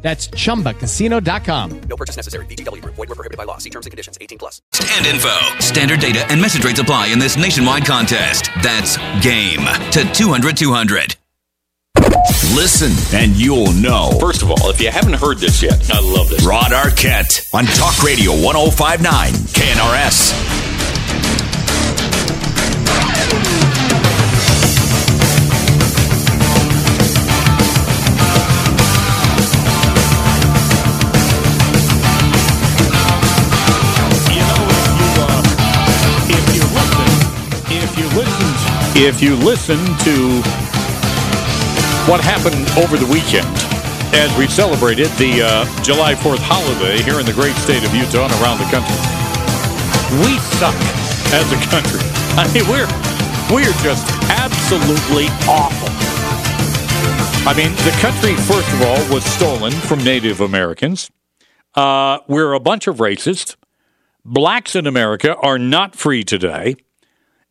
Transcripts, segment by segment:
That's chumbacasino.com. No purchase necessary. VGW Group. Void were prohibited by law. See terms and conditions. 18 plus. and info. Standard data and message rates apply in this nationwide contest. That's game to 200 200. Listen and you'll know. First of all, if you haven't heard this yet, I love this. Rod Arquette on Talk Radio 1059 KNRS. If you listen to what happened over the weekend as we celebrated the uh, July 4th holiday here in the great state of Utah and around the country, we suck as a country. I mean, we're we're just absolutely awful. I mean, the country, first of all, was stolen from Native Americans. Uh, we're a bunch of racists. Blacks in America are not free today,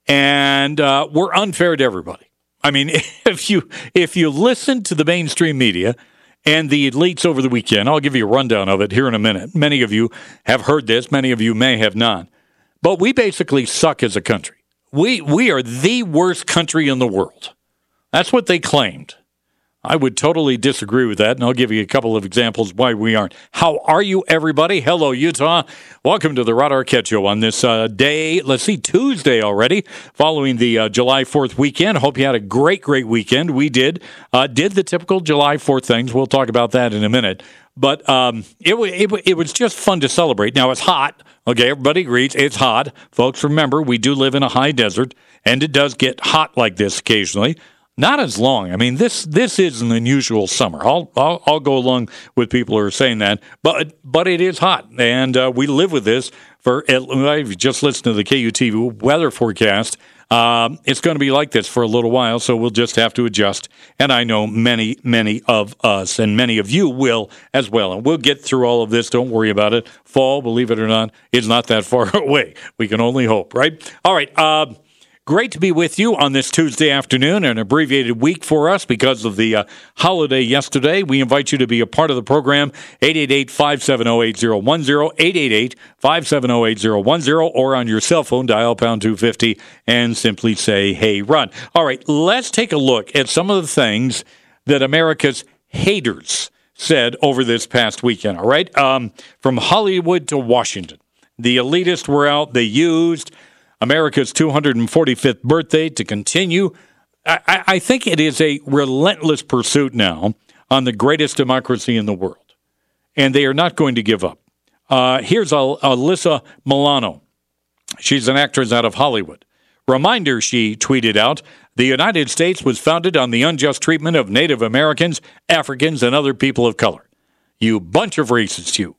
and uh, we're unfair to everybody. I mean, if you if you listen to the mainstream media and the elites over the weekend, I'll give you a rundown of it here in a minute. Many of you have heard this, many of you may have not. But we basically suck as a country. We we are the worst country in the world. That's what they claimed. I would totally disagree with that, and I'll give you a couple of examples why we aren't. How are you, everybody? Hello, Utah. Welcome to the Rod Arquette Show on this uh, day. Let's see, Tuesday already, following the uh, July Fourth weekend. Hope you had a great, great weekend. We did uh, did the typical July Fourth things. We'll talk about that in a minute. But um, it, it it was just fun to celebrate. Now it's hot. Okay, everybody agrees it's hot, folks. Remember, we do live in a high desert, and it does get hot like this occasionally. Not as long. I mean, this this is an unusual summer. I'll I'll, I'll go along with people who are saying that, but but it is hot, and uh, we live with this for. You just listen to the KUTV weather forecast, um, it's going to be like this for a little while. So we'll just have to adjust. And I know many many of us and many of you will as well. And we'll get through all of this. Don't worry about it. Fall, believe it or not, is not that far away. We can only hope, right? All right. Uh, Great to be with you on this Tuesday afternoon, an abbreviated week for us because of the uh, holiday yesterday. We invite you to be a part of the program, 888-570-8010, 888-570-8010, or on your cell phone, dial pound 250 and simply say, hey, run. All right, let's take a look at some of the things that America's haters said over this past weekend, all right? Um, from Hollywood to Washington. The elitists were out, they used America's 245th birthday to continue. I, I- think it is a relentless pursuit now on the greatest democracy in the world, and they are not going to give up. Uh, here's Al- Alyssa Milano. She's an actress out of Hollywood. Reminder, she tweeted out the United States was founded on the unjust treatment of Native Americans, Africans, and other people of color. You bunch of racists, you.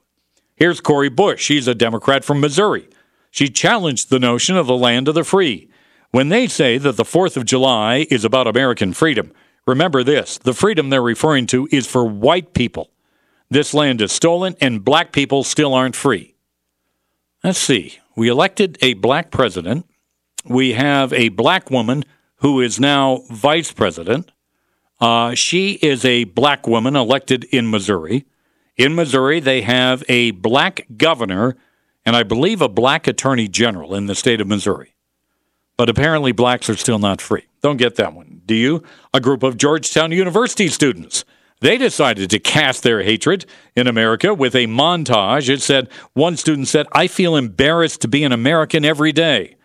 Here's Cori Bush. She's a Democrat from Missouri. She challenged the notion of the land of the free. When they say that the 4th of July is about American freedom, remember this the freedom they're referring to is for white people. This land is stolen, and black people still aren't free. Let's see. We elected a black president. We have a black woman who is now vice president. Uh, she is a black woman elected in Missouri. In Missouri, they have a black governor and I believe a black attorney general in the state of Missouri. But apparently, blacks are still not free. Don't get that one, do you? A group of Georgetown University students. They decided to cast their hatred in America with a montage. It said, one student said, I feel embarrassed to be an American every day.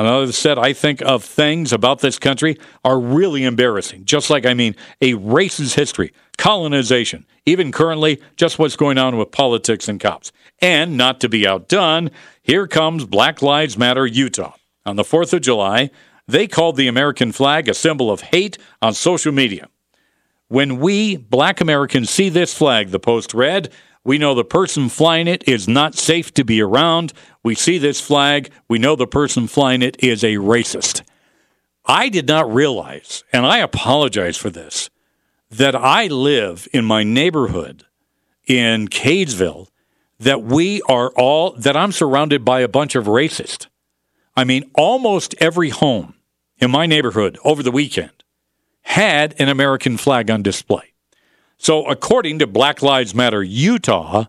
Another said, I think of things about this country are really embarrassing. Just like, I mean, a racist history, colonization, even currently, just what's going on with politics and cops. And not to be outdone, here comes Black Lives Matter Utah. On the 4th of July, they called the American flag a symbol of hate on social media. When we, black Americans, see this flag, the post read, We know the person flying it is not safe to be around. We see this flag. We know the person flying it is a racist. I did not realize, and I apologize for this, that I live in my neighborhood in Kaysville, that we are all, that I'm surrounded by a bunch of racists. I mean, almost every home in my neighborhood over the weekend had an American flag on display. So, according to Black Lives Matter Utah,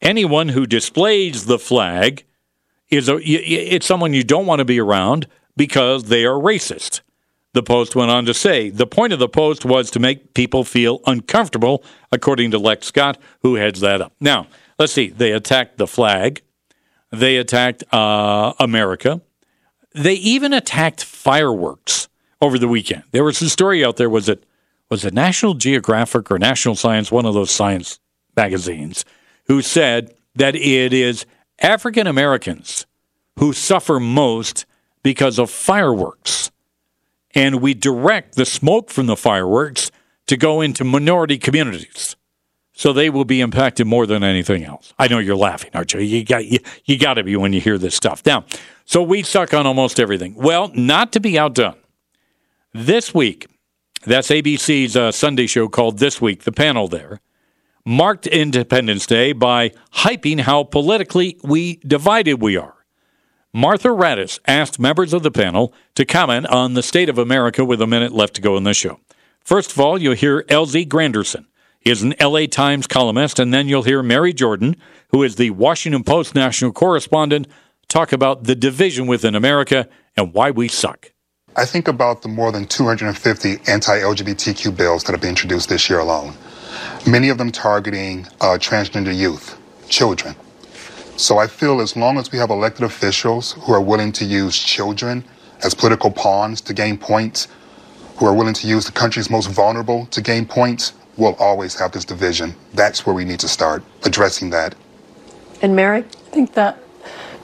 anyone who displays the flag is a, it's someone you don't want to be around because they are racist. The post went on to say the point of the post was to make people feel uncomfortable, according to Lex Scott, who heads that up. Now, let's see. They attacked the flag. They attacked uh, America. They even attacked fireworks over the weekend. There was a story out there. Was it was it National Geographic or National Science? One of those science magazines, who said that it is African Americans who suffer most because of fireworks. And we direct the smoke from the fireworks to go into minority communities. So they will be impacted more than anything else. I know you're laughing, aren't you? You got you, you got to be when you hear this stuff. Now, so we suck on almost everything. Well, not to be outdone. This week, that's ABC's uh, Sunday show called This Week, the panel there, marked Independence Day by hyping how politically we divided we are. Martha Raddatz asked members of the panel to comment on the state of America with a minute left to go in the show. First of all, you'll hear LZ Granderson. He is an LA Times columnist, and then you'll hear Mary Jordan, who is the Washington Post national correspondent, talk about the division within America and why we suck. I think about the more than 250 anti-LGBTQ bills that have been introduced this year alone. Many of them targeting uh, transgender youth, children. So I feel as long as we have elected officials who are willing to use children as political pawns to gain points, who are willing to use the country's most vulnerable to gain points, we'll always have this division. That's where we need to start addressing that. And Mary? I think that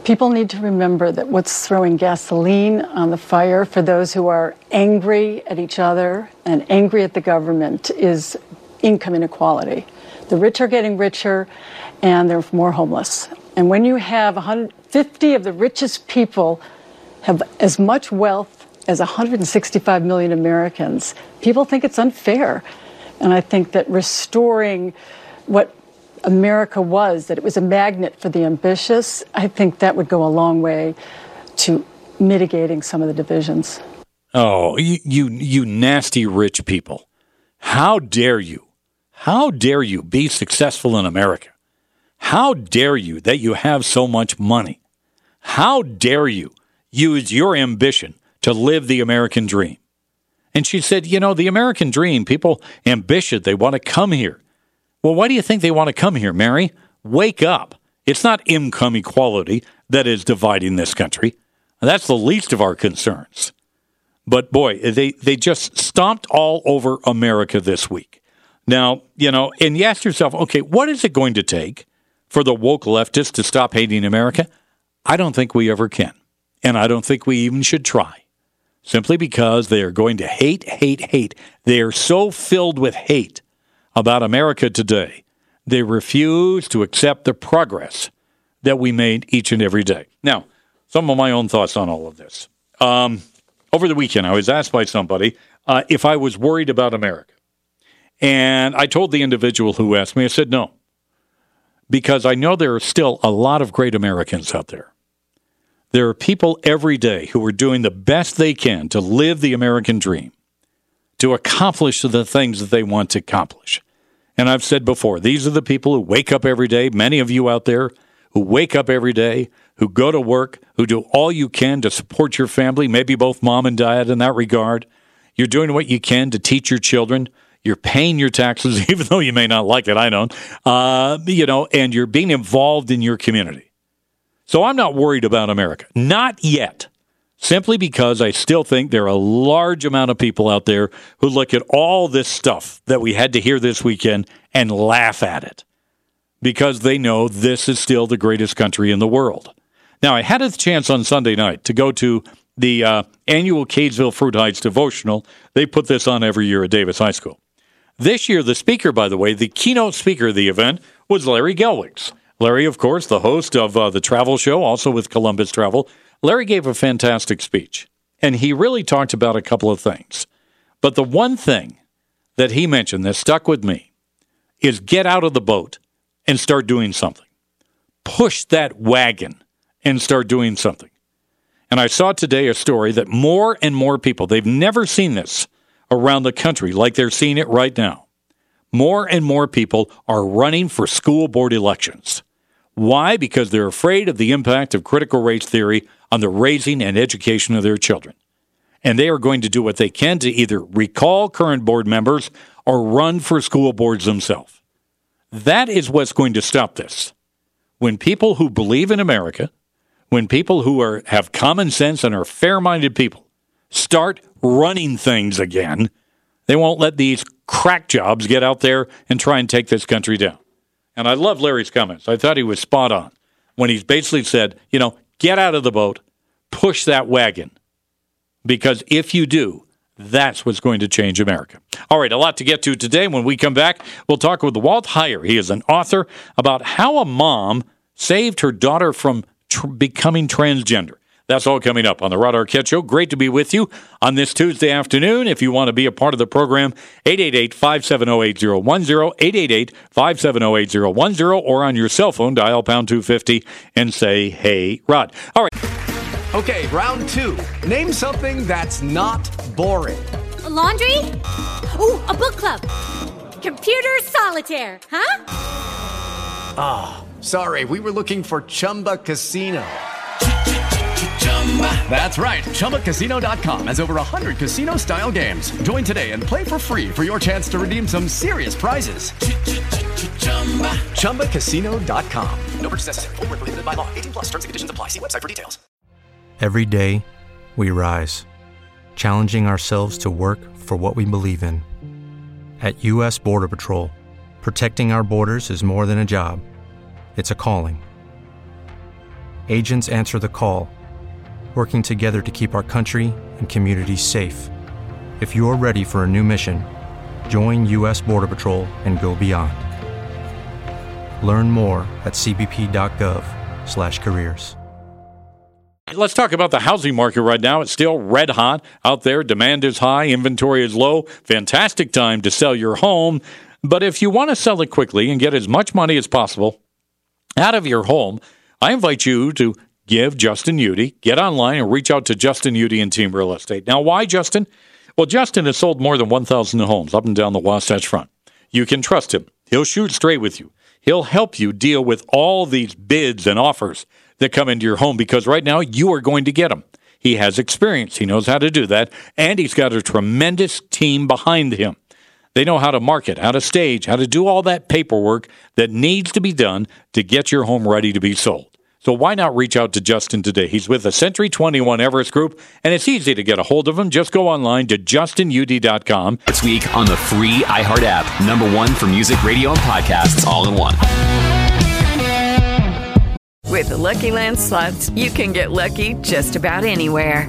people need to remember that what's throwing gasoline on the fire for those who are angry at each other and angry at the government is income inequality. The rich are getting richer and they're more homeless. And when you have 150 of the richest people have as much wealth as 165 million Americans, people think it's unfair. And I think that restoring what America was, that it was a magnet for the ambitious, I think that would go a long way to mitigating some of the divisions. Oh, you, you, you nasty rich people. How dare you? How dare you be successful in America? How dare you that you have so much money? How dare you use your ambition to live the American dream? And she said, You know, the American dream, people ambitious, they want to come here. Well, why do you think they want to come here, Mary? Wake up. It's not income equality that is dividing this country. That's the least of our concerns. But boy, they, they just stomped all over America this week. Now, you know, and you ask yourself, okay, what is it going to take for the woke leftists to stop hating America? I don't think we ever can. And I don't think we even should try. Simply because they are going to hate, hate, hate. They are so filled with hate about America today, they refuse to accept the progress that we made each and every day. Now, some of my own thoughts on all of this. Um, over the weekend, I was asked by somebody uh, if I was worried about America. And I told the individual who asked me, I said, no because I know there are still a lot of great Americans out there. There are people every day who are doing the best they can to live the American dream, to accomplish the things that they want to accomplish. And I've said before, these are the people who wake up every day, many of you out there who wake up every day, who go to work, who do all you can to support your family, maybe both mom and dad in that regard. You're doing what you can to teach your children you're paying your taxes, even though you may not like it. I don't. Uh, you know, and you're being involved in your community. So I'm not worried about America. Not yet. Simply because I still think there are a large amount of people out there who look at all this stuff that we had to hear this weekend and laugh at it because they know this is still the greatest country in the world. Now, I had a chance on Sunday night to go to the uh, annual Kaysville Fruit Heights devotional. They put this on every year at Davis High School. This year, the speaker, by the way, the keynote speaker of the event was Larry Gelwix. Larry, of course, the host of uh, the travel show, also with Columbus Travel. Larry gave a fantastic speech, and he really talked about a couple of things. But the one thing that he mentioned that stuck with me is get out of the boat and start doing something. Push that wagon and start doing something. And I saw today a story that more and more people, they've never seen this around the country like they're seeing it right now. More and more people are running for school board elections. Why? Because they're afraid of the impact of critical race theory on the raising and education of their children. And they are going to do what they can to either recall current board members or run for school boards themselves. That is what's going to stop this. When people who believe in America, when people who are have common sense and are fair-minded people start running things again, they won't let these crack jobs get out there and try and take this country down. And I love Larry's comments. I thought he was spot on when he basically said, you know, get out of the boat, push that wagon. Because if you do, that's what's going to change America. All right, a lot to get to today. When we come back, we'll talk with Walt Heyer. He is an author about how a mom saved her daughter from tr- becoming transgender. That's all coming up on the Rod Arquette Show. Great to be with you on this Tuesday afternoon. If you want to be a part of the program, 888-570-8010, 888-570-8010, or on your cell phone, dial pound 250 and say, hey, Rod. All right. Okay, round two. Name something that's not boring. A laundry? Ooh, a book club. Computer solitaire, huh? Ah, oh, sorry, we were looking for Chumba Casino. That's right. ChumbaCasino.com has over 100 casino style games. Join today and play for free for your chance to redeem some serious prizes. ChumbaCasino.com. No purchase necessary. Full prohibited by law. 18 plus terms and conditions apply. See website for details. Every day, we rise, challenging ourselves to work for what we believe in. At U.S. Border Patrol, protecting our borders is more than a job, it's a calling. Agents answer the call working together to keep our country and communities safe. If you're ready for a new mission, join U.S. Border Patrol and go beyond. Learn more at cbp.gov/careers. Let's talk about the housing market right now. It's still red hot out there. Demand is high, inventory is low. Fantastic time to sell your home. But if you want to sell it quickly and get as much money as possible out of your home, I invite you to give Justin Udy. Get online and reach out to Justin Udy and Team Real Estate. Now, why Justin? Well, Justin has sold more than 1,000 homes up and down the Wasatch Front. You can trust him. He'll shoot straight with you. He'll help you deal with all these bids and offers that come into your home because right now you are going to get them. He has experience. He knows how to do that. And he's got a tremendous team behind him. They know how to market, how to stage, how to do all that paperwork that needs to be done to get your home ready to be sold. So why not reach out to Justin today? He's with the Century 21 Everest Group, and it's easy to get a hold of him. Just go online to justinudy.com. This week on the free iHeart app, number one for music, radio, and podcasts all in one. With the Lucky Land slots, you can get lucky just about anywhere.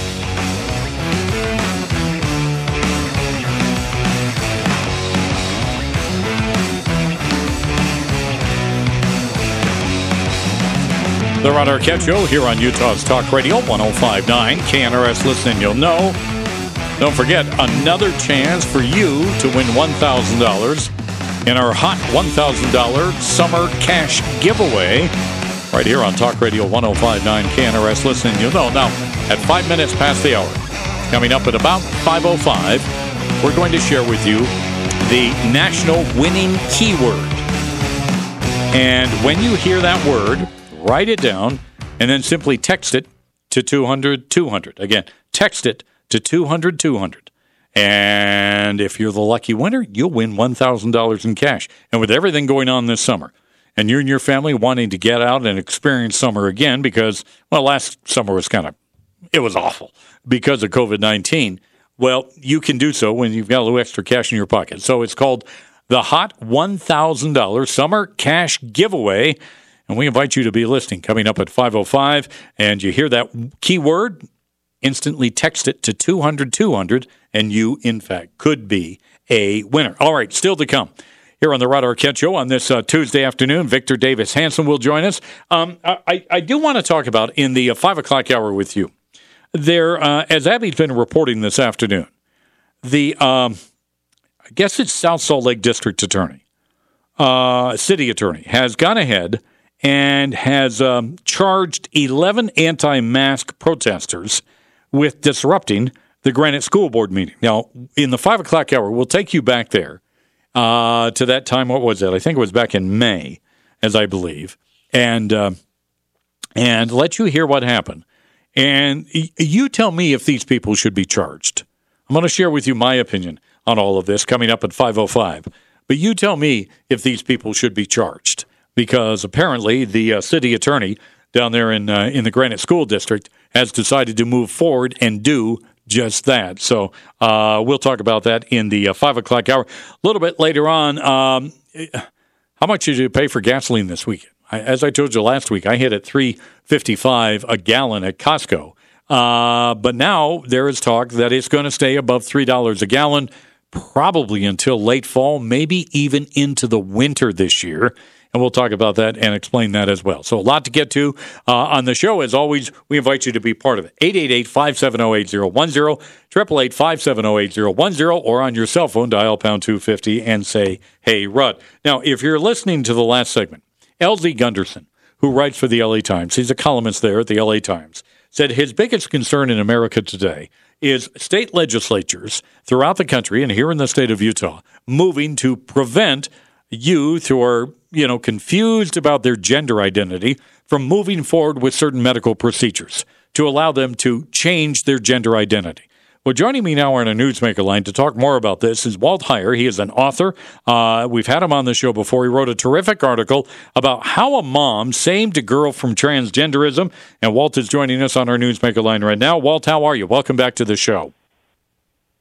The Rod Arquette Show here on Utah's Talk Radio 1059. KNRS Listen, you'll know. Don't forget, another chance for you to win $1,000 in our hot $1,000 summer cash giveaway right here on Talk Radio 1059 KNRS Listen, you'll know. Now, at five minutes past the hour, coming up at about 5.05, we're going to share with you the national winning keyword. And when you hear that word, write it down, and then simply text it to 200 200. Again, text it to 200 200. And if you're the lucky winner, you'll win $1,000 in cash. And with everything going on this summer, and you and your family wanting to get out and experience summer again because, well, last summer was kind of, it was awful because of COVID 19, well, you can do so when you've got a little extra cash in your pocket. So it's called the Hot $1,000 Summer Cash Giveaway. And we invite you to be listening coming up at 505. And you hear that keyword, instantly text it to 200 200, and you, in fact, could be a winner. All right, still to come. Here on the Rod Arquette Show on this uh, Tuesday afternoon, Victor Davis Hanson will join us. Um, I, I, do want to talk about in the uh, 5 o'clock hour with you. There, uh, as Abby's been reporting this afternoon, the, um, I guess it's South Salt Lake District Attorney, uh, City Attorney, has gone ahead and has um, charged 11 anti mask protesters with disrupting the Granite School Board meeting. Now, in the five o'clock hour, we'll take you back there uh, to that time. What was it? I think it was back in May, as I believe, and uh, and let you hear what happened. And you tell me if these people should be charged. I'm going to share with you my opinion on all of this coming up at 5:05. But you tell me if these people should be charged because apparently the uh, city attorney down there in uh, in the Granite School District has decided to move forward and do just that. So uh, we'll talk about that in the uh, five o'clock hour. A little bit later on, um, how much did you pay for gasoline this week? as I told you last week, I hit at three fifty five a gallon at Costco. Uh, but now there is talk that it's going to stay above three dollars a gallon, probably until late fall, maybe even into the winter this year and we'll talk about that and explain that as well. So, a lot to get to uh, on the show. As always, we invite you to be part of it. 888 570 8010, 888 570 8010, or on your cell phone, dial pound 250 and say, Hey, Rod. Now, if you're listening to the last segment, LZ Granderson, who writes for the LA Times, he's a columnist there at the LA Times, said his biggest concern in America today is state legislatures throughout the country and here in the state of Utah moving to prevent youth who are, you know, confused about their gender identity from moving forward with certain medical procedures to allow them to change their gender identity. Well, joining me now on a newsmaker line to talk more about this is Walt Heyer. He is an author. Uh, we've had him on the show before. He wrote a terrific article about how a mom saved a girl from transgenderism. And Walt is joining us on our newsmaker line right now. Walt, how are you? Welcome back to the show.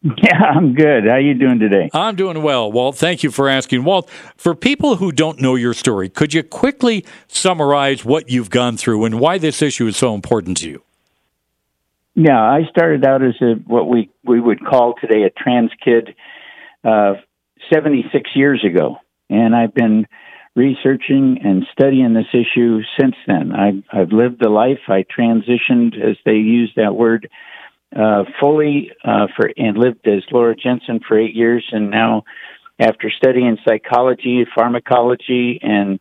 Yeah, I'm good. How you doing today? I'm doing well, Walt. Thank you for asking. Walt, for people who don't know your story, could you quickly summarize what you've gone through and why this issue is so important to you? Yeah, I started out as a what we we would call today a trans kid uh, 76 years ago, and I've been researching and studying this issue since then. I, I've lived the life. I transitioned, as they use that word, uh, fully uh, for and lived as Laura Jensen for eight years, and now after studying psychology, pharmacology, and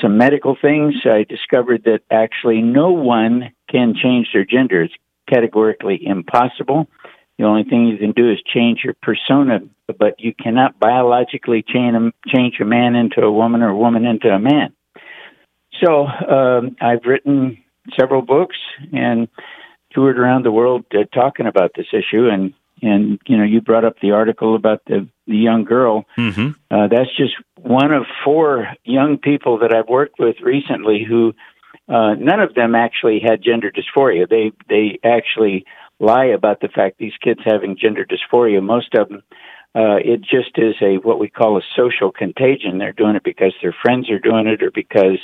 some medical things, I discovered that actually no one can change their gender. It's categorically impossible. The only thing you can do is change your persona, but you cannot biologically change a, change a man into a woman or a woman into a man. So um, I've written several books, and toured around the world uh, talking about this issue. And and you know you brought up the article about the the young girl. Mm-hmm. uh, that's just one of four young people that I've worked with recently who uh, none of them actually had gender dysphoria. They they actually lie about the fact these kids having gender dysphoria. Most of them uh, it just is a what we call a social contagion. They're doing it because their friends are doing it or because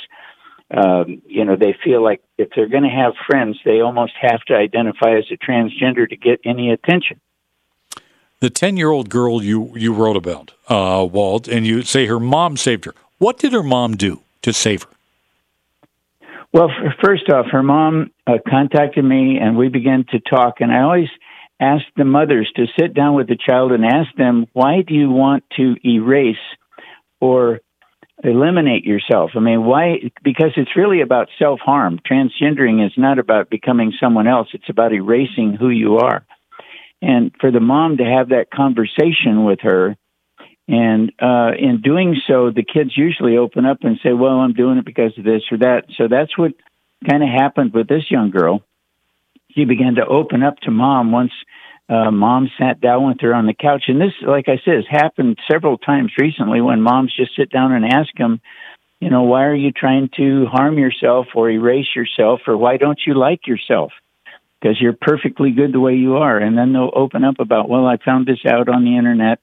um, you know, they feel like if they're going to have friends, they almost have to identify as a transgender to get any attention. The ten-year-old girl you you wrote about, uh, Walt, and you say her mom saved her. What did her mom do to save her? Well, first off, her mom uh, contacted me, and we began to talk. And I always ask the mothers to sit down with the child and ask them, "Why do you want to erase or eliminate yourself. I mean, why? Because it's really about self harm. Transgendering is not about becoming someone else, it's about erasing who you are. And for the mom to have that conversation with her, and uh, in doing so, the kids usually open up and say, Well, I'm doing it because of this or that. So that's what kind of happened with this young girl. She began to open up to mom once uh, mom sat down with her on the couch. And this, like I said, has happened several times recently when moms just sit down and ask them, You know, why are you trying to harm yourself or erase yourself, or why don't you like yourself? Because you're perfectly good the way you are. And then they'll open up about, well, I found this out on the internet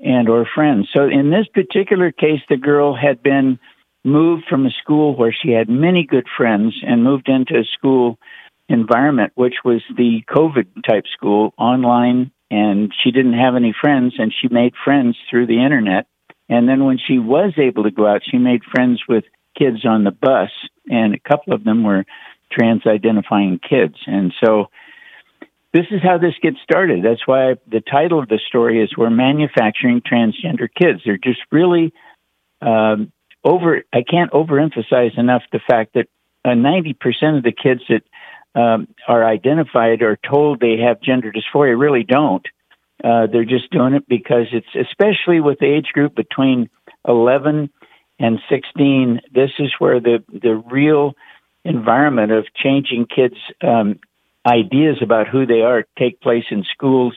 and or friends. So in this particular case, the girl had been moved from a school where she had many good friends and moved into a school environment, which was the COVID type school online. And she didn't have any friends and she made friends through the internet. And then when she was able to go out, she made friends with kids on the bus and a couple of them were trans identifying kids. And so this is how this gets started. That's why the title of the story is We're Manufacturing Transgender Kids. They're just really um, over, I can't overemphasize enough the fact that uh, 90% of the kids that um, are identified or told they have gender dysphoria really don't. Uh, they're just doing it because it's especially with the age group between 11 and 16. This is where the the real environment of changing kids' um, ideas about who they are take place in schools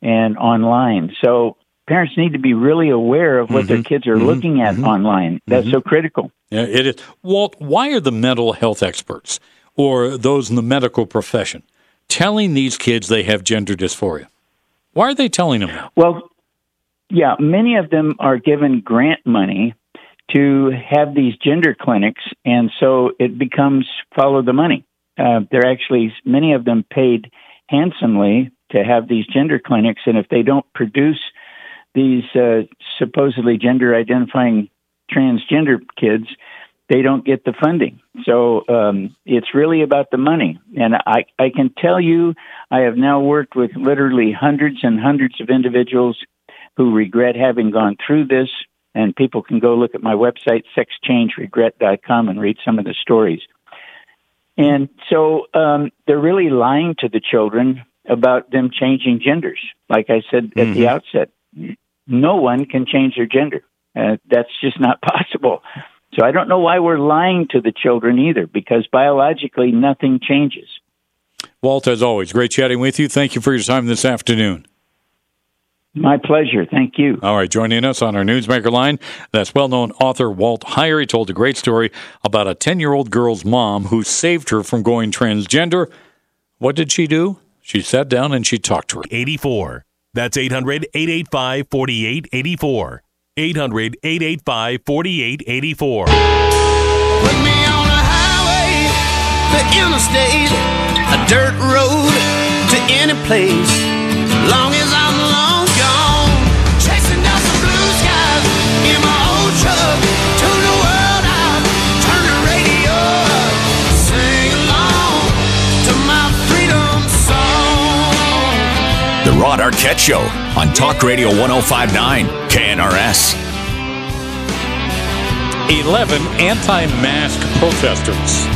and online. So parents need to be really aware of what mm-hmm. their kids are mm-hmm. looking at mm-hmm. online. That's so critical. Yeah, it is. Walt, why are the mental health experts or those in the medical profession telling these kids they have gender dysphoria? Why are they telling them that? Well, yeah, many of them are given grant money to have these gender clinics, and so it becomes follow the money. Uh, they're actually, many of them paid handsomely to have these gender clinics, and if they don't produce these uh, supposedly gender identifying transgender kids, they don't get the funding. So um, it's really about the money. And I, I can tell you, I have now worked with literally hundreds and hundreds of individuals who regret having gone through this. And people can go look at my website, sexchangeregret.com, and read some of the stories. And so um, they're really lying to the children about them changing genders. Like I said at mm-hmm. the outset, no one can change their gender. Uh, that's just not possible. So I don't know why we're lying to the children either, because biologically nothing changes. Walt, as always, great chatting with you. Thank you for your time this afternoon. My pleasure. Thank you. All right, joining us on our Newsmaker line, that's well known author Walt Heyer. He told a great story about a 10 year old girl's mom who saved her from going transgender. What did she do? She sat down and she talked to her. 84. That's 800 885 4884. 800 885 4884. Put me on a highway, the interstate, a dirt road to any place. Long as The Show on Talk Radio 1059 KNRS. 11 anti mask protesters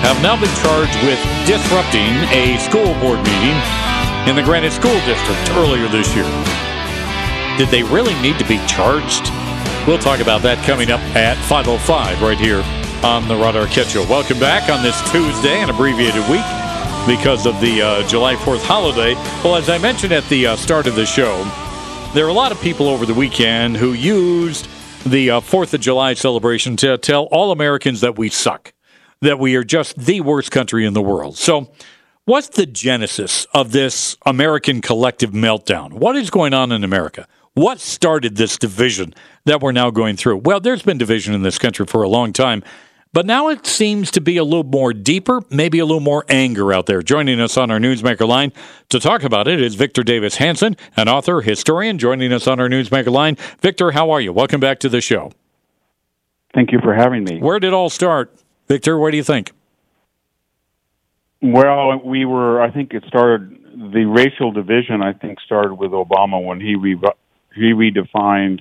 have now been charged with disrupting a school board meeting in the Granite School District earlier this year. Did they really need to be charged? We'll talk about that coming up at 5.05 right here on the Arquette Show. Welcome back on this Tuesday, an abbreviated week because of the uh, July 4th holiday. Well, as I mentioned at the uh, start of the show, there are a lot of people over the weekend who used the uh, Fourth of July celebration to tell all Americans that we suck, that we are just the worst country in the world. So, what's the genesis of this American collective meltdown? What is going on in America? What started this division that we're now going through? Well, there's been division in this country for a long time. But now it seems to be a little more deeper, maybe a little more anger out there. Joining us on our Newsmaker line to talk about it is Victor Davis Hanson, an author, historian, joining us on our Newsmaker line. Victor, how are you? Welcome back to the show. Thank you for having me. Where did it all start? Victor, what do you think? Well, we were, I think it started, the racial division, I think, started with Obama when he, re- he redefined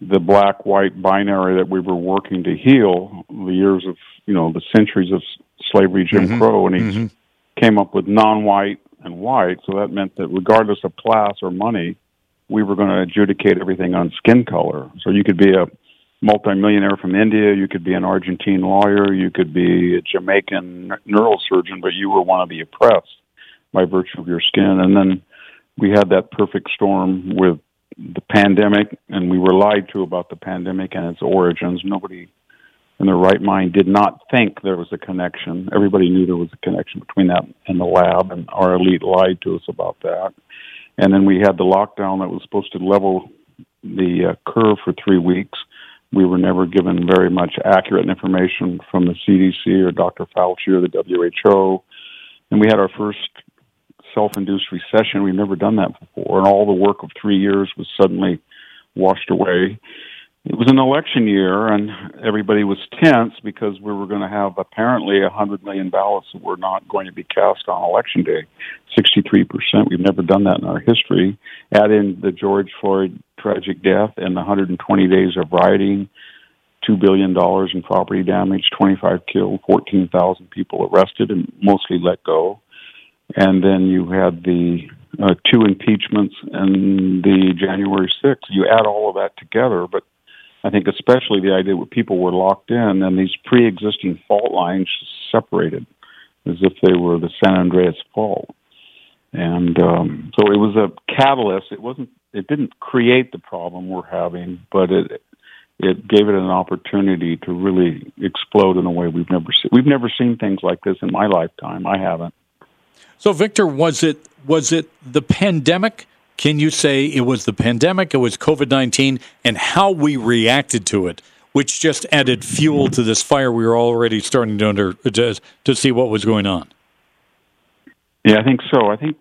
the black white binary that we were working to heal the years of you know the centuries of slavery jim mm-hmm. crow and he mm-hmm. came up with non-white and white so that meant that regardless of class or money we were going to adjudicate everything on skin color so you could be a multimillionaire from india you could be an argentine lawyer you could be a jamaican neurosurgeon but you were one of the oppressed by virtue of your skin and then we had that perfect storm with the pandemic, and we were lied to about the pandemic and its origins. Nobody in their right mind did not think there was a connection. Everybody knew there was a connection between that and the lab, and our elite lied to us about that. And then we had the lockdown that was supposed to level the uh, curve for three weeks. We were never given very much accurate information from the CDC or Dr. Fauci or the WHO. And we had our first self induced recession. We've never done that before. And all the work of three years was suddenly washed away. It was an election year and everybody was tense because we were going to have apparently a hundred million ballots that were not going to be cast on election day. 63% we've never done that in our history. Add in the george floyd tragic death and the 120 days of rioting $2 billion in property damage 25 killed 14,000 people arrested and mostly let go and then you had the uh, two impeachments and the January 6th. You add all of that together, but I think especially the idea that people were locked in and these pre-existing fault lines separated as if they were the San Andreas fault. And um, so it was a catalyst. It wasn't. It didn't create the problem we're having, but it it gave it an opportunity to really explode in a way we've never seen. We've never seen things like this in my lifetime. I haven't. So, Victor, was it was it the pandemic can you say it was the pandemic, it was COVID 19, and how we reacted to it, which just added fuel to this fire we were already starting to, under, to, to see what was going on? Yeah, I think so. I think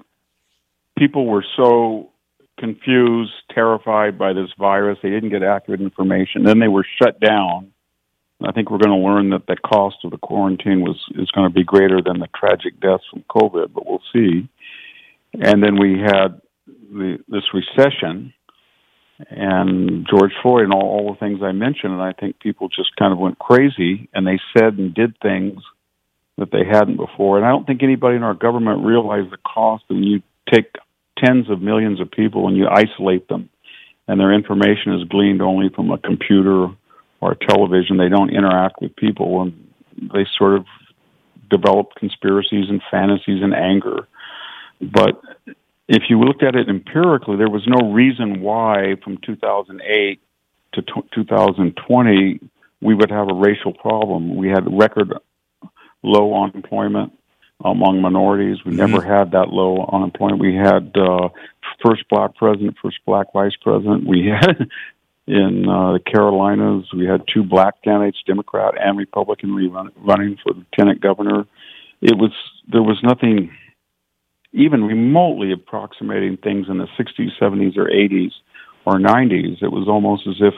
people were so confused, terrified by this virus. They didn't get accurate information. Then they were shut down. I think we're going to learn that the cost of the quarantine was is going to be greater than the tragic deaths from COVID, but we'll see. And then we had the, this recession and George Floyd and all, all the things I mentioned, and I think people just kind of went crazy and they said and did things that they hadn't before. And I don't think anybody in our government realized the cost when you take tens of millions of people and you isolate them, and their information is gleaned only from a computer or television. They don't interact with people, and they sort of develop conspiracies and fantasies and anger. But if you looked at it empirically, there was no reason why from 2008 to t- 2020 we would have a racial problem. We had record low unemployment among minorities. We mm-hmm. never had that low unemployment. We had uh, first black president, first black vice president. We had in uh, the Carolinas, we had two black candidates, Democrat and Republican, running for lieutenant governor. It was there was nothing even remotely approximating things in the 60s, 70s, or 80s or 90s. It was almost as if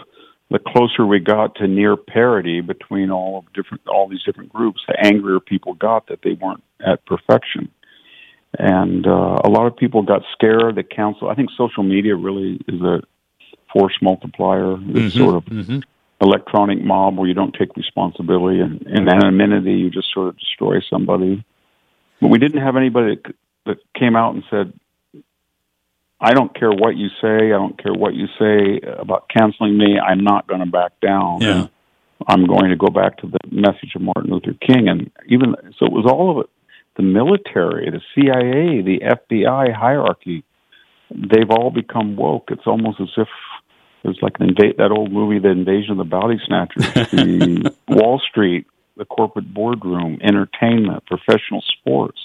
the closer we got to near parity between all of different all these different groups, the angrier people got that they weren't at perfection. And uh, a lot of people got scared. The council, I think, social media really is a force multiplier. This mm-hmm, sort of mm-hmm. electronic mob where you don't take responsibility, and in anonymity, you just sort of destroy somebody. But we didn't have anybody that that came out and said, I don't care what you say. I don't care what you say about canceling me. I'm not going to back down. Yeah. I'm going to go back to the message of Martin Luther King. And even so, it was all of it the military, the CIA, the FBI hierarchy. They've all become woke. It's almost as if it's like an invade that old movie, The Invasion of the Body Snatchers, the Wall Street, the corporate boardroom, entertainment, professional sports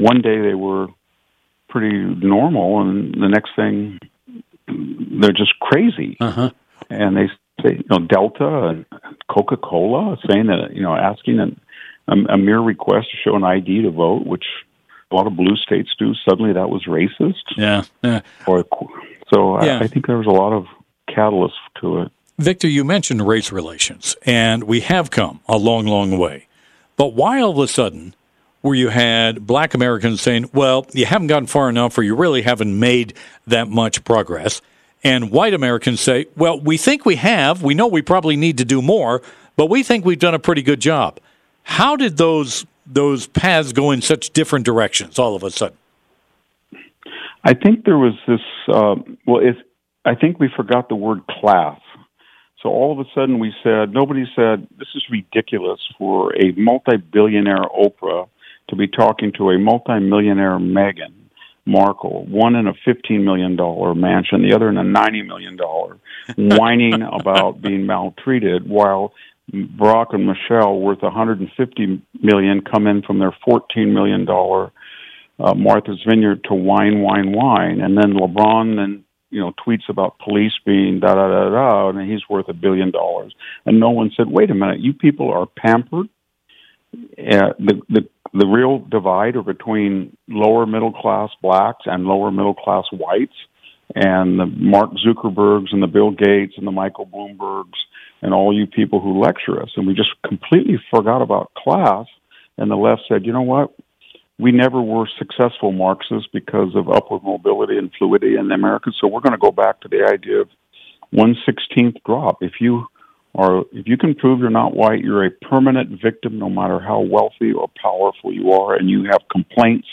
one day they were pretty normal, and the next thing they're just crazy. Uh-huh. And they say, you know, Delta and Coca Cola saying that, you know, asking an, a, a mere request to show an ID to vote, which a lot of blue states do. Suddenly that was racist. Yeah. yeah. Or so yeah. I, I think there was a lot of catalyst to it. Victor, you mentioned race relations, and we have come a long, long way. But why all of a sudden where you had black Americans saying, well, you haven't gotten far enough or you really haven't made that much progress. And white Americans say, well, we think we have. We know we probably need to do more, but we think we've done a pretty good job. How did those those paths go in such different directions all of a sudden? I think there was this. Uh, well, if, I think we forgot the word class. So all of a sudden we said, nobody said, this is ridiculous for a multi billionaire Oprah to be talking to a multi-millionaire Meghan, Markle, one in a $15 million mansion, the other in a $90 million, whining about being maltreated, while Barack and Michelle, worth 150 million, come in from their 14 million dollar uh, Martha's Vineyard to wine, wine, wine, and then LeBron then you know tweets about police being da da da da, and he's worth a billion dollars, and no one said, wait a minute, you people are pampered. Uh, the the the real divide are between lower middle class blacks and lower middle class whites, and the Mark Zuckerbergs and the Bill Gates and the Michael Bloombergs and all you people who lecture us. And we just completely forgot about class. And the left said, you know what? We never were successful Marxists because of upward mobility and fluidity in America. So we're going to go back to the idea of one sixteenth drop. If you are, if you can prove you're not white, you're a permanent victim, no matter how wealthy or powerful you are, and you have complaints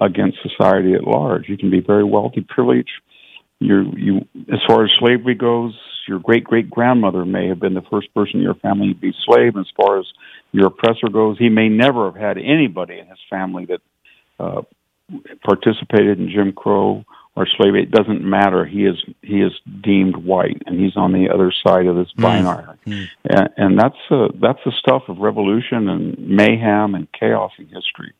against society at large. You can be very wealthy, privileged. You, you, as far as slavery goes, your great great grandmother may have been the first person in your family to be slave. As far as your oppressor goes, he may never have had anybody in his family that uh, participated in Jim Crow or slavery. It doesn't matter. He is he is deemed white, and he's on the other side of this mm. binary. Mm. And, and that's uh, that's the stuff of revolution and mayhem and chaos in history.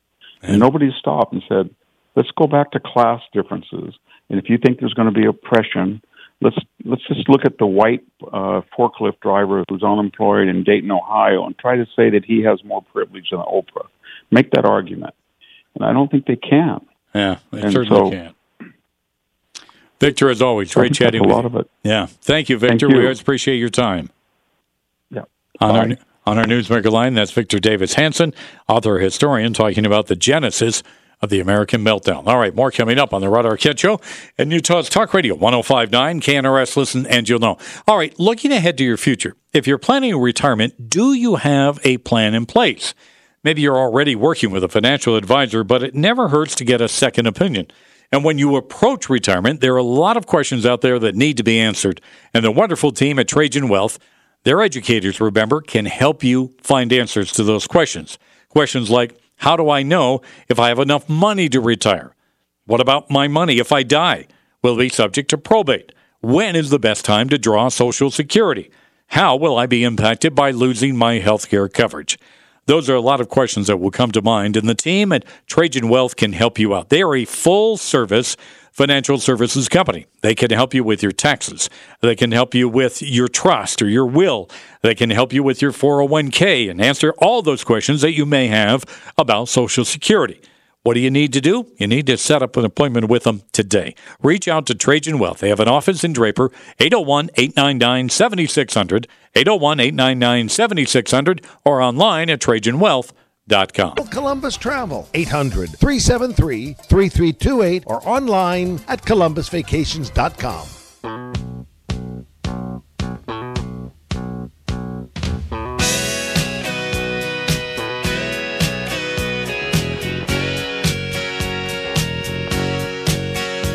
And, and nobody stopped and said, "Let's go back to class differences." And if you think there's going to be oppression, let's let's just look at the white uh, forklift driver who's unemployed in Dayton, Ohio, and try to say that he has more privilege than Oprah. Make that argument, and I don't think they can. Yeah, they and certainly so, can't. Victor, as always, great chatting a with lot you. of it. Yeah, thank you, Victor. Thank you. We always appreciate your time. Yeah. On our on our newsmaker line, that's Victor Davis Hanson, author historian, talking about the genesis of the American Meltdown. All right, more coming up on the Rod Arquette Show and Utah's Talk Radio 1059, KNRS Listen, and you'll know. All right, looking ahead to your future, if you're planning a retirement, do you have a plan in place? Maybe you're already working with a financial advisor, but it never hurts to get a second opinion. And when you approach retirement, there are a lot of questions out there that need to be answered. And the wonderful team at Trajan Wealth, their educators, remember, can help you find answers to those questions. Questions like, how do I know if I have enough money to retire? What about my money if I die? Will it be subject to probate? When is the best time to draw Social Security? How will I be impacted by losing my health care coverage? Those are a lot of questions that will come to mind, and the team at Trajan Wealth can help you out. They are a full service financial services company. They can help you with your taxes. They can help you with your trust or your will. They can help you with your 401k and answer all those questions that you may have about Social Security. What do you need to do? You need to set up an appointment with them today. Reach out to Trajan Wealth. They have an office in Draper, 801 899 7600, 801 899 7600, or online at TrajanWealth.com. Columbus Travel, 800 373 3328 or online at columbusvacations.com.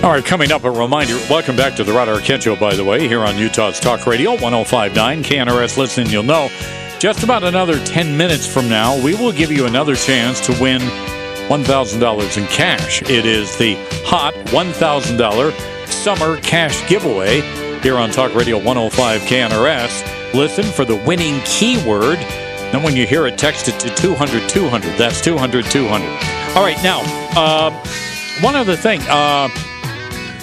All right, coming up, a reminder. Welcome back to the Rod Arquette Show, by the way, here on Utah's Talk Radio 1059. KNRS Listen, you'll know. Just about another 10 minutes from now, we will give you another chance to win $1,000 in cash. It is the hot $1,000 summer cash giveaway here on Talk Radio 105 KNRS. Listen for the winning keyword. Then when you hear it, text it to 200 200. That's 200 200. All right, now, uh, one other thing. Uh,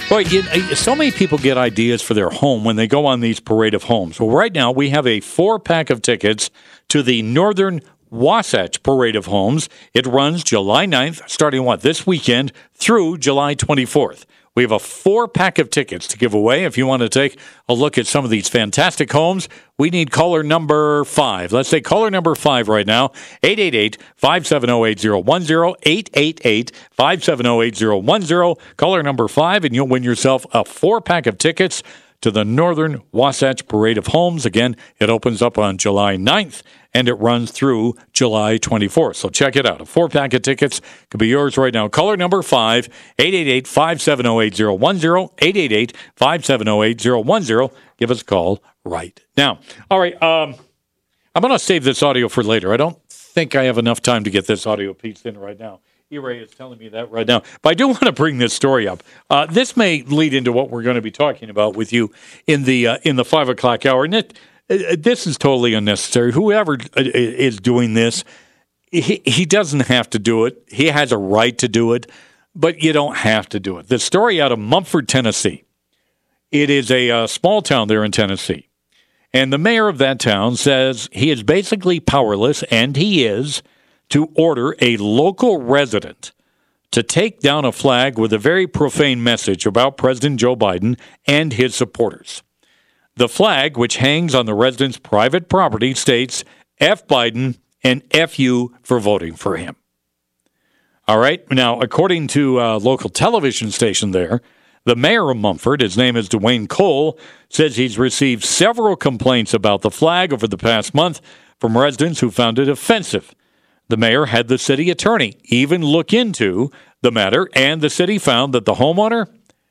Boy, uh, so many people get ideas for their home when they go on these parade of homes. Well, right now we have a four pack of tickets to the Northern Wasatch Parade of Homes. It runs July 9th, starting what, this weekend through July 24th. We have a four pack of tickets to give away. If you want to take a look at some of these fantastic homes, we need caller number five. Let's say caller number five right now 888 570 8010. 888 570 8010. Caller number five, and you'll win yourself a four pack of tickets to the Northern Wasatch Parade of Homes. Again, it opens up on July 9th and it runs through July 24th. So check it out. A four pack of tickets could be yours right now. Caller number 5 888 570 8010. 888 570 8010. Give us a call right now. All right. Um, I'm going to save this audio for later. I don't think I have enough time to get this audio piece in right now. E-Ray is telling me that right now. But I do want to bring this story up. Uh, this may lead into what we're going to be talking about with you in the uh, in the five o'clock hour. And it, this is totally unnecessary. Whoever uh, is doing this, he, he doesn't have to do it. He has a right to do it, but you don't have to do it. The story out of Munford, Tennessee. It is a uh, small town there in Tennessee. And the mayor of that town says he is basically powerless, and he is, to order a local resident to take down a flag with a very profane message about President Joe Biden and his supporters. The flag, which hangs on the resident's private property, states F Biden and F you for voting for him. All right. Now, according to a local television station there, the mayor of Munford, his name is Dwayne Cole, says he's received several complaints about the flag over the past month from residents who found it offensive. The mayor had the city attorney even look into the matter, and the city found that the homeowner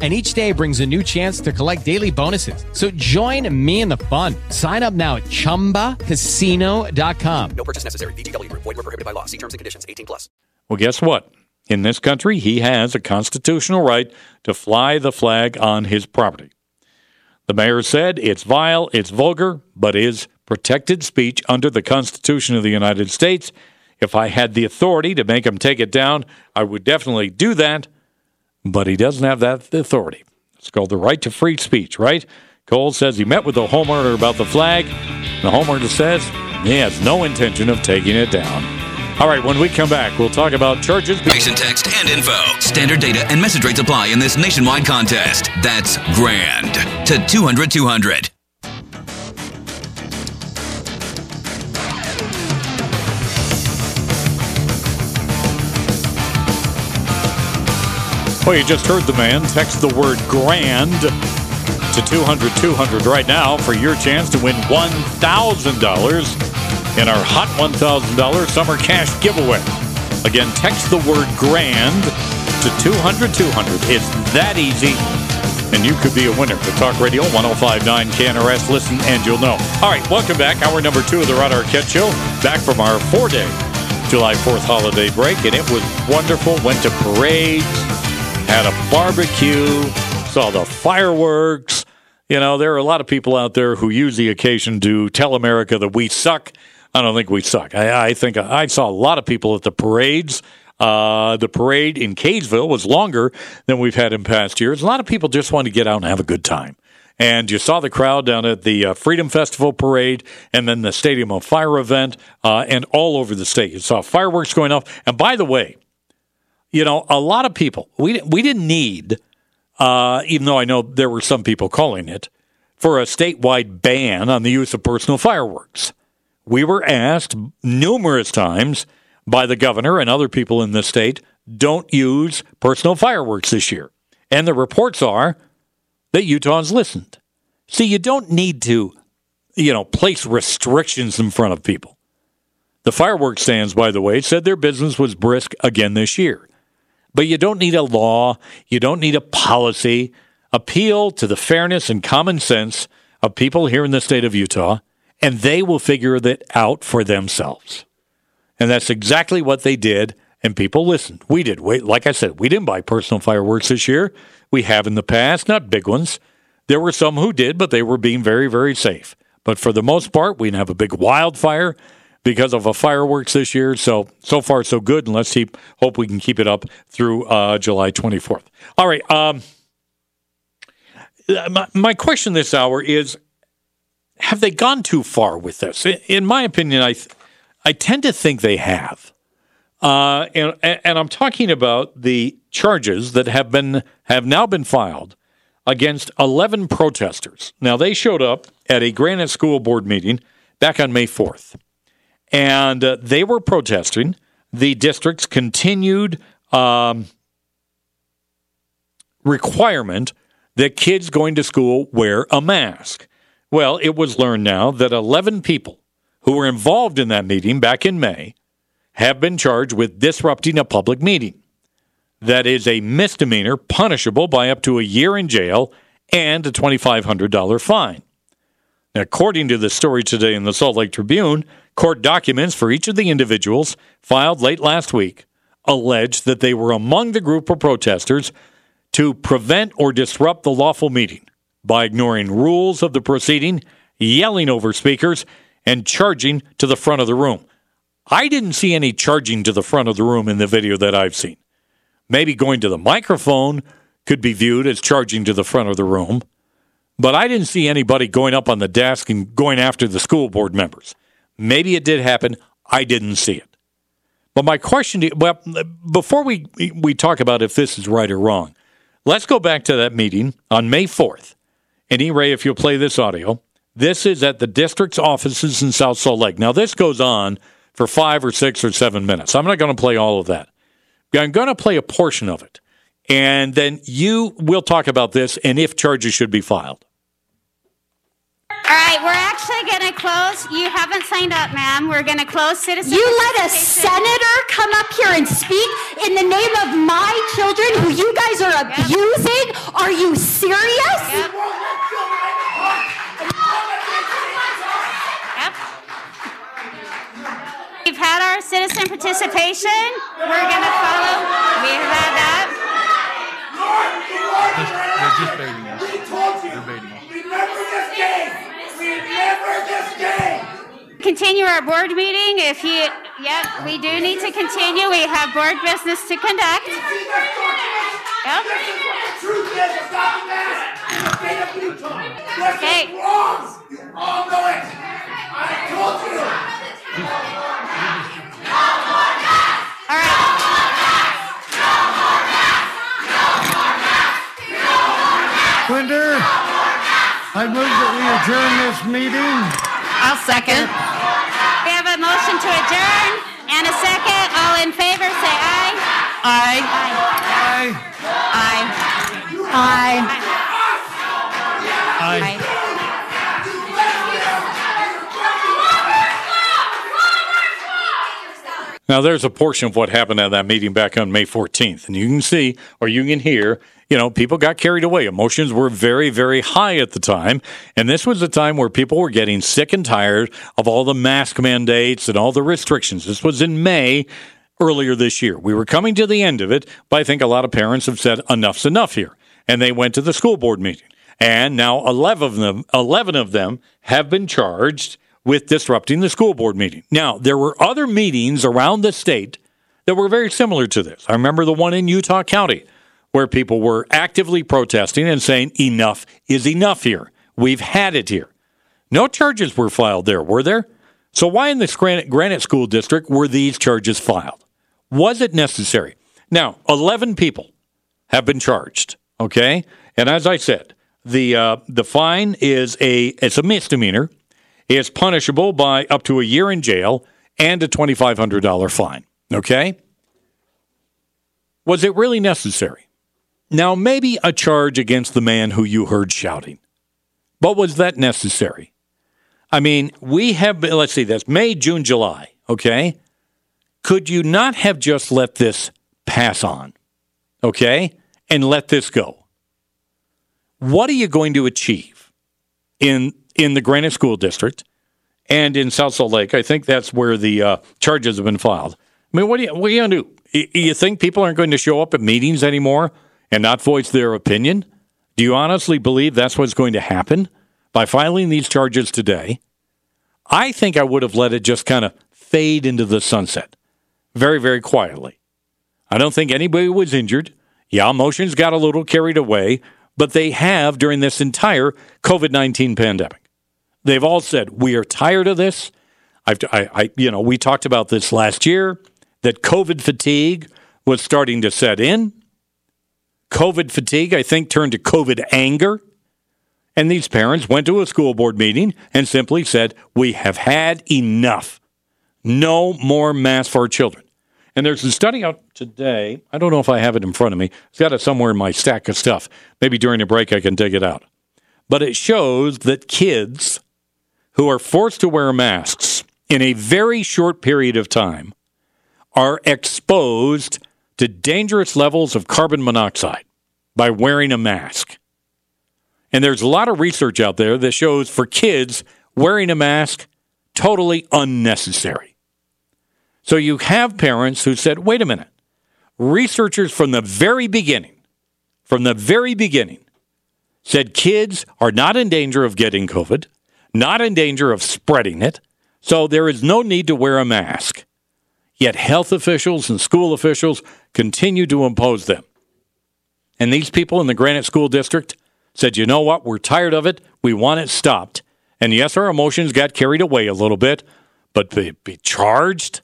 and each day brings a new chance to collect daily bonuses. So join me in the fun. Sign up now at ChumbaCasino.com. No purchase necessary. VGW Group. Void were prohibited by law. See terms and conditions. 18 plus. Well, guess what? In this country, he has a constitutional right to fly the flag on his property. The mayor said it's vile, it's vulgar, but is protected speech under the Constitution of the United States. If I had the authority to make him take it down, I would definitely do that, but he doesn't have that authority. It's called the right to free speech, right? Cole says he met with the homeowner about the flag. The homeowner says he has no intention of taking it down. All right, when we come back, we'll talk about charges. Nation text and info. Standard data and message rates apply in this nationwide contest. That's grand to 200 200. Well, you just heard the man. Text the word grand to 200 200 right now for your chance to win $1,000 in our Hot $1,000 Summer Cash Giveaway. Again, text the word grand to 200 200. It's that easy, and you could be a winner. The Talk Radio 1059 KNRS. Listen, and you'll know. All right, welcome back. Hour number two of the Rod Arquette Show. Back from our four day July 4th holiday break, and it was wonderful. Went to parades, had a barbecue, saw the fireworks. You know, there are a lot of people out there who use the occasion to tell America that we suck. I don't think we suck. I, I think I saw a lot of people at the parades. Uh, the parade in Kaysville was longer than we've had in past years. A lot of people just want to get out and have a good time. And you saw the crowd down at the uh, Freedom Festival parade and then the Stadium of Fire event uh, and all over the state. You saw fireworks going off. And by the way, you know, a lot of people, we, we didn't need, uh, even though I know there were some people calling it, for a statewide ban on the use of personal fireworks. We were asked numerous times by the governor and other people in the state don't use personal fireworks this year. And the reports are that Utah's listened. See, you don't need to, you know, place restrictions in front of people. The fireworks stands, by the way, said their business was brisk again this year. But you don't need a law, you don't need a policy. Appeal to the fairness and common sense of people here in the state of Utah, and they will figure that out for themselves. And that's exactly what they did, and people listened. We did. We, like I said, we didn't buy personal fireworks this year. We have in the past, not big ones. There were some who did, but they were being very, very safe. But for the most part, we didn't have a big wildfire because of a fireworks this year. So so far so good, and let's keep hope we can keep it up through uh, July 24th. All right. Um, my, my question this hour is: Have they gone too far with this? In, in my opinion, I th- I tend to think they have. Uh, and and I'm talking about the charges that have been have now been filed against 11 protesters. Now they showed up at a Granite School Board meeting back on May 4th and uh, they were protesting the district's continued um, requirement that kids going to school wear a mask. Well, it was learned now that 11 people who were involved in that meeting back in May have been charged with disrupting a public meeting. That is a misdemeanor punishable by up to a year in jail and a $2,500 fine. According to the story today in the Salt Lake Tribune, court documents for each of the individuals filed late last week allege that they were among the group of protesters to prevent or disrupt the lawful meeting by ignoring rules of the proceeding, yelling over speakers, and charging to the front of the room. I didn't see any charging to the front of the room in the video that I've seen. Maybe going to the microphone could be viewed as charging to the front of the room, but I didn't see anybody going up on the desk and going after the school board members. Maybe it did happen. I didn't see it. But my question, to, well, before we we talk about if this is right or wrong, let's go back to that meeting on May fourth. And E. Ray, if you'll play this audio, this is at the district's offices in South Salt Lake. Now, this goes on for five or six or seven minutes. I'm not going to play all of that. I'm going to play a portion of it. And then you will talk about this and if charges should be filed. All right, we're actually going to close. You haven't signed up, ma'am. We're going to close citizen. You let a senator come up here and speak in the name of my children who you guys are abusing? Are you serious? Yep. We've had our citizen participation. We're going to follow. We have had that. They're just baiting us. They're baiting us. Remember this game! Remember this game! Continue our board meeting. If you, yep, we do need to continue. We have board business to conduct. Yep. Truth is, stop that! State of Utah. This Okay. is wrong! You all know it! I told you! Quinder, I move that we adjourn this meeting. I'll second. We have a motion to adjourn and a second. All in favor, say aye. Aye. Aye. Aye. Aye. Aye. Now, there's a portion of what happened at that meeting back on May 14th, and you can see or you can hear, you know, people got carried away. Emotions were very, very high at the time, and this was a time where people were getting sick and tired of all the mask mandates and all the restrictions. This was in May earlier this year. We were coming to the end of it, but I think a lot of parents have said enough's enough here, and they went to the school board meeting. And now 11 of them, 11 of them have been charged with disrupting the school board meeting. Now, there were other meetings around the state that were very similar to this. I remember the one in Utah County where people were actively protesting and saying, enough is enough here. We've had it here. No charges were filed there, were there? So, why in the Granite, School District were these charges filed? Was it necessary? Now, 11 people have been charged, okay? And as I said, the, uh, the fine is a, it's a misdemeanor. It's punishable by up to a year in jail and a $2,500 fine. Okay? Was it really necessary? Now, maybe a charge against the man who you heard shouting. But was that necessary? I mean, we have let's see, that's May, June, July. Okay? Could you not have just let this pass on? Okay? And let this go? What are you going to achieve in in the Granite School District and in South Salt Lake? I think that's where the uh, charges have been filed. I mean, what do you what are you going to do? Y- You think people aren't going to show up at meetings anymore and not voice their opinion? Do you honestly believe that's what's going to happen by filing these charges today? I think I would have let it just kind of fade into the sunset very, very quietly. I don't think anybody was injured. Yeah, emotions got a little carried away, but they have during this entire COVID 19 pandemic. They've all said, we are tired of this. I've, I, I, you know, we talked about this last year that COVID fatigue was starting to set in. COVID fatigue, I think, turned to COVID anger. And these parents went to a school board meeting and simply said, We have had enough. No more masks for our children. And there's a study out today. I don't know if I have it in front of me. It's got it somewhere in my stack of stuff. Maybe during a break I can dig it out. But it shows that kids who are forced to wear masks in a very short period of time are exposed to dangerous levels of carbon monoxide by wearing a mask. And there's a lot of research out there that shows for kids, wearing a mask totally unnecessary. So you have parents who said, wait a minute, researchers from the very beginning, from the very beginning, said kids are not in danger of getting COVID, not in danger of spreading it, so there is no need to wear a mask. Yet health officials and school officials continue to impose them. And these people in the Granite School District said, you know what, we're tired of it, we want it stopped. And yes, our emotions got carried away a little bit, but be, be charged?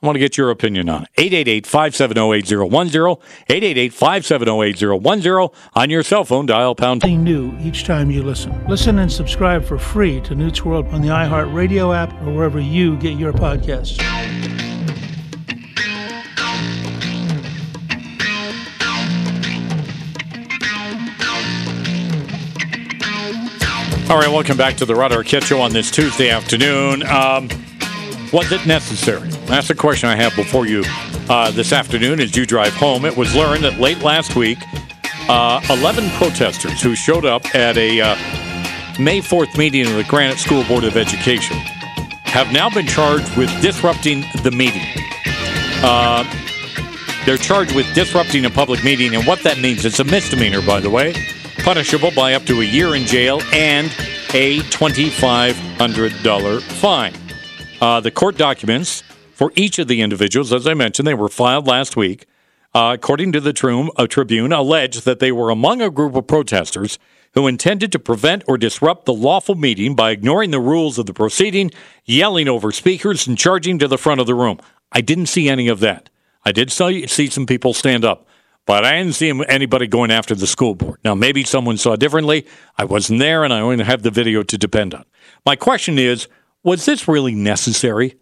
I want to get your opinion on it. 888 570 8010. 888 570 8010. On your cell phone, dial pound. Something new each time you listen. Listen and subscribe for free to Newt's World on the iHeartRadio app or wherever you get your podcasts. All right, welcome back to the Rod Arquette Show on this Tuesday afternoon. Um, was it necessary? That's the question I have before you uh, this afternoon as you drive home. It was learned that late last week, uh, 11 protesters who showed up at a uh, May 4th meeting of the Granite School Board of Education have now been charged with disrupting the meeting. Uh, they're charged with disrupting a public meeting, and what that means, it's a misdemeanor, by the way, punishable by up to a year in jail and a $2,500 fine. Uh, the court documents for each of the individuals, as I mentioned, they were filed last week. Uh, according to the Trum, Tribune, alleged that they were among a group of protesters who intended to prevent or disrupt the lawful meeting by ignoring the rules of the proceeding, yelling over speakers, and charging to the front of the room. I didn't see any of that. I did see some people stand up, but I didn't see anybody going after the school board. Now, maybe someone saw differently. I wasn't there, and I only have the video to depend on. My question is was this really necessary?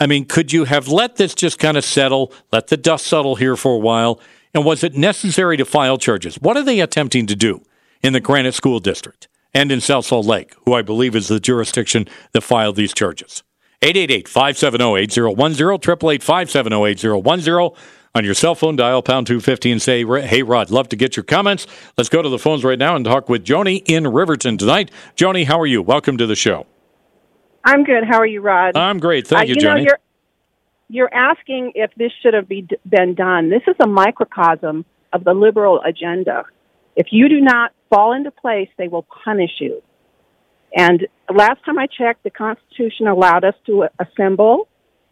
I mean, could you have let this just kind of settle, let the dust settle here for a while? And was it necessary to file charges? What are they attempting to do in the Granite School District and in South Salt Lake, who I believe is the jurisdiction that filed these charges? 888 570 8010, 888 570 8010. On your cell phone, dial pound 250 and say, Hey, Rod, love to get your comments. Let's go to the phones right now and talk with Joni in Riverton tonight. Joni, how are you? Welcome to the show. I'm good. How are you, Rod? I'm great. Thank uh, you, you know, Jenny. You're, you're asking if this should have be, been done. This is a microcosm of the liberal agenda. If you do not fall into place, they will punish you. And last time I checked, the Constitution allowed us to assemble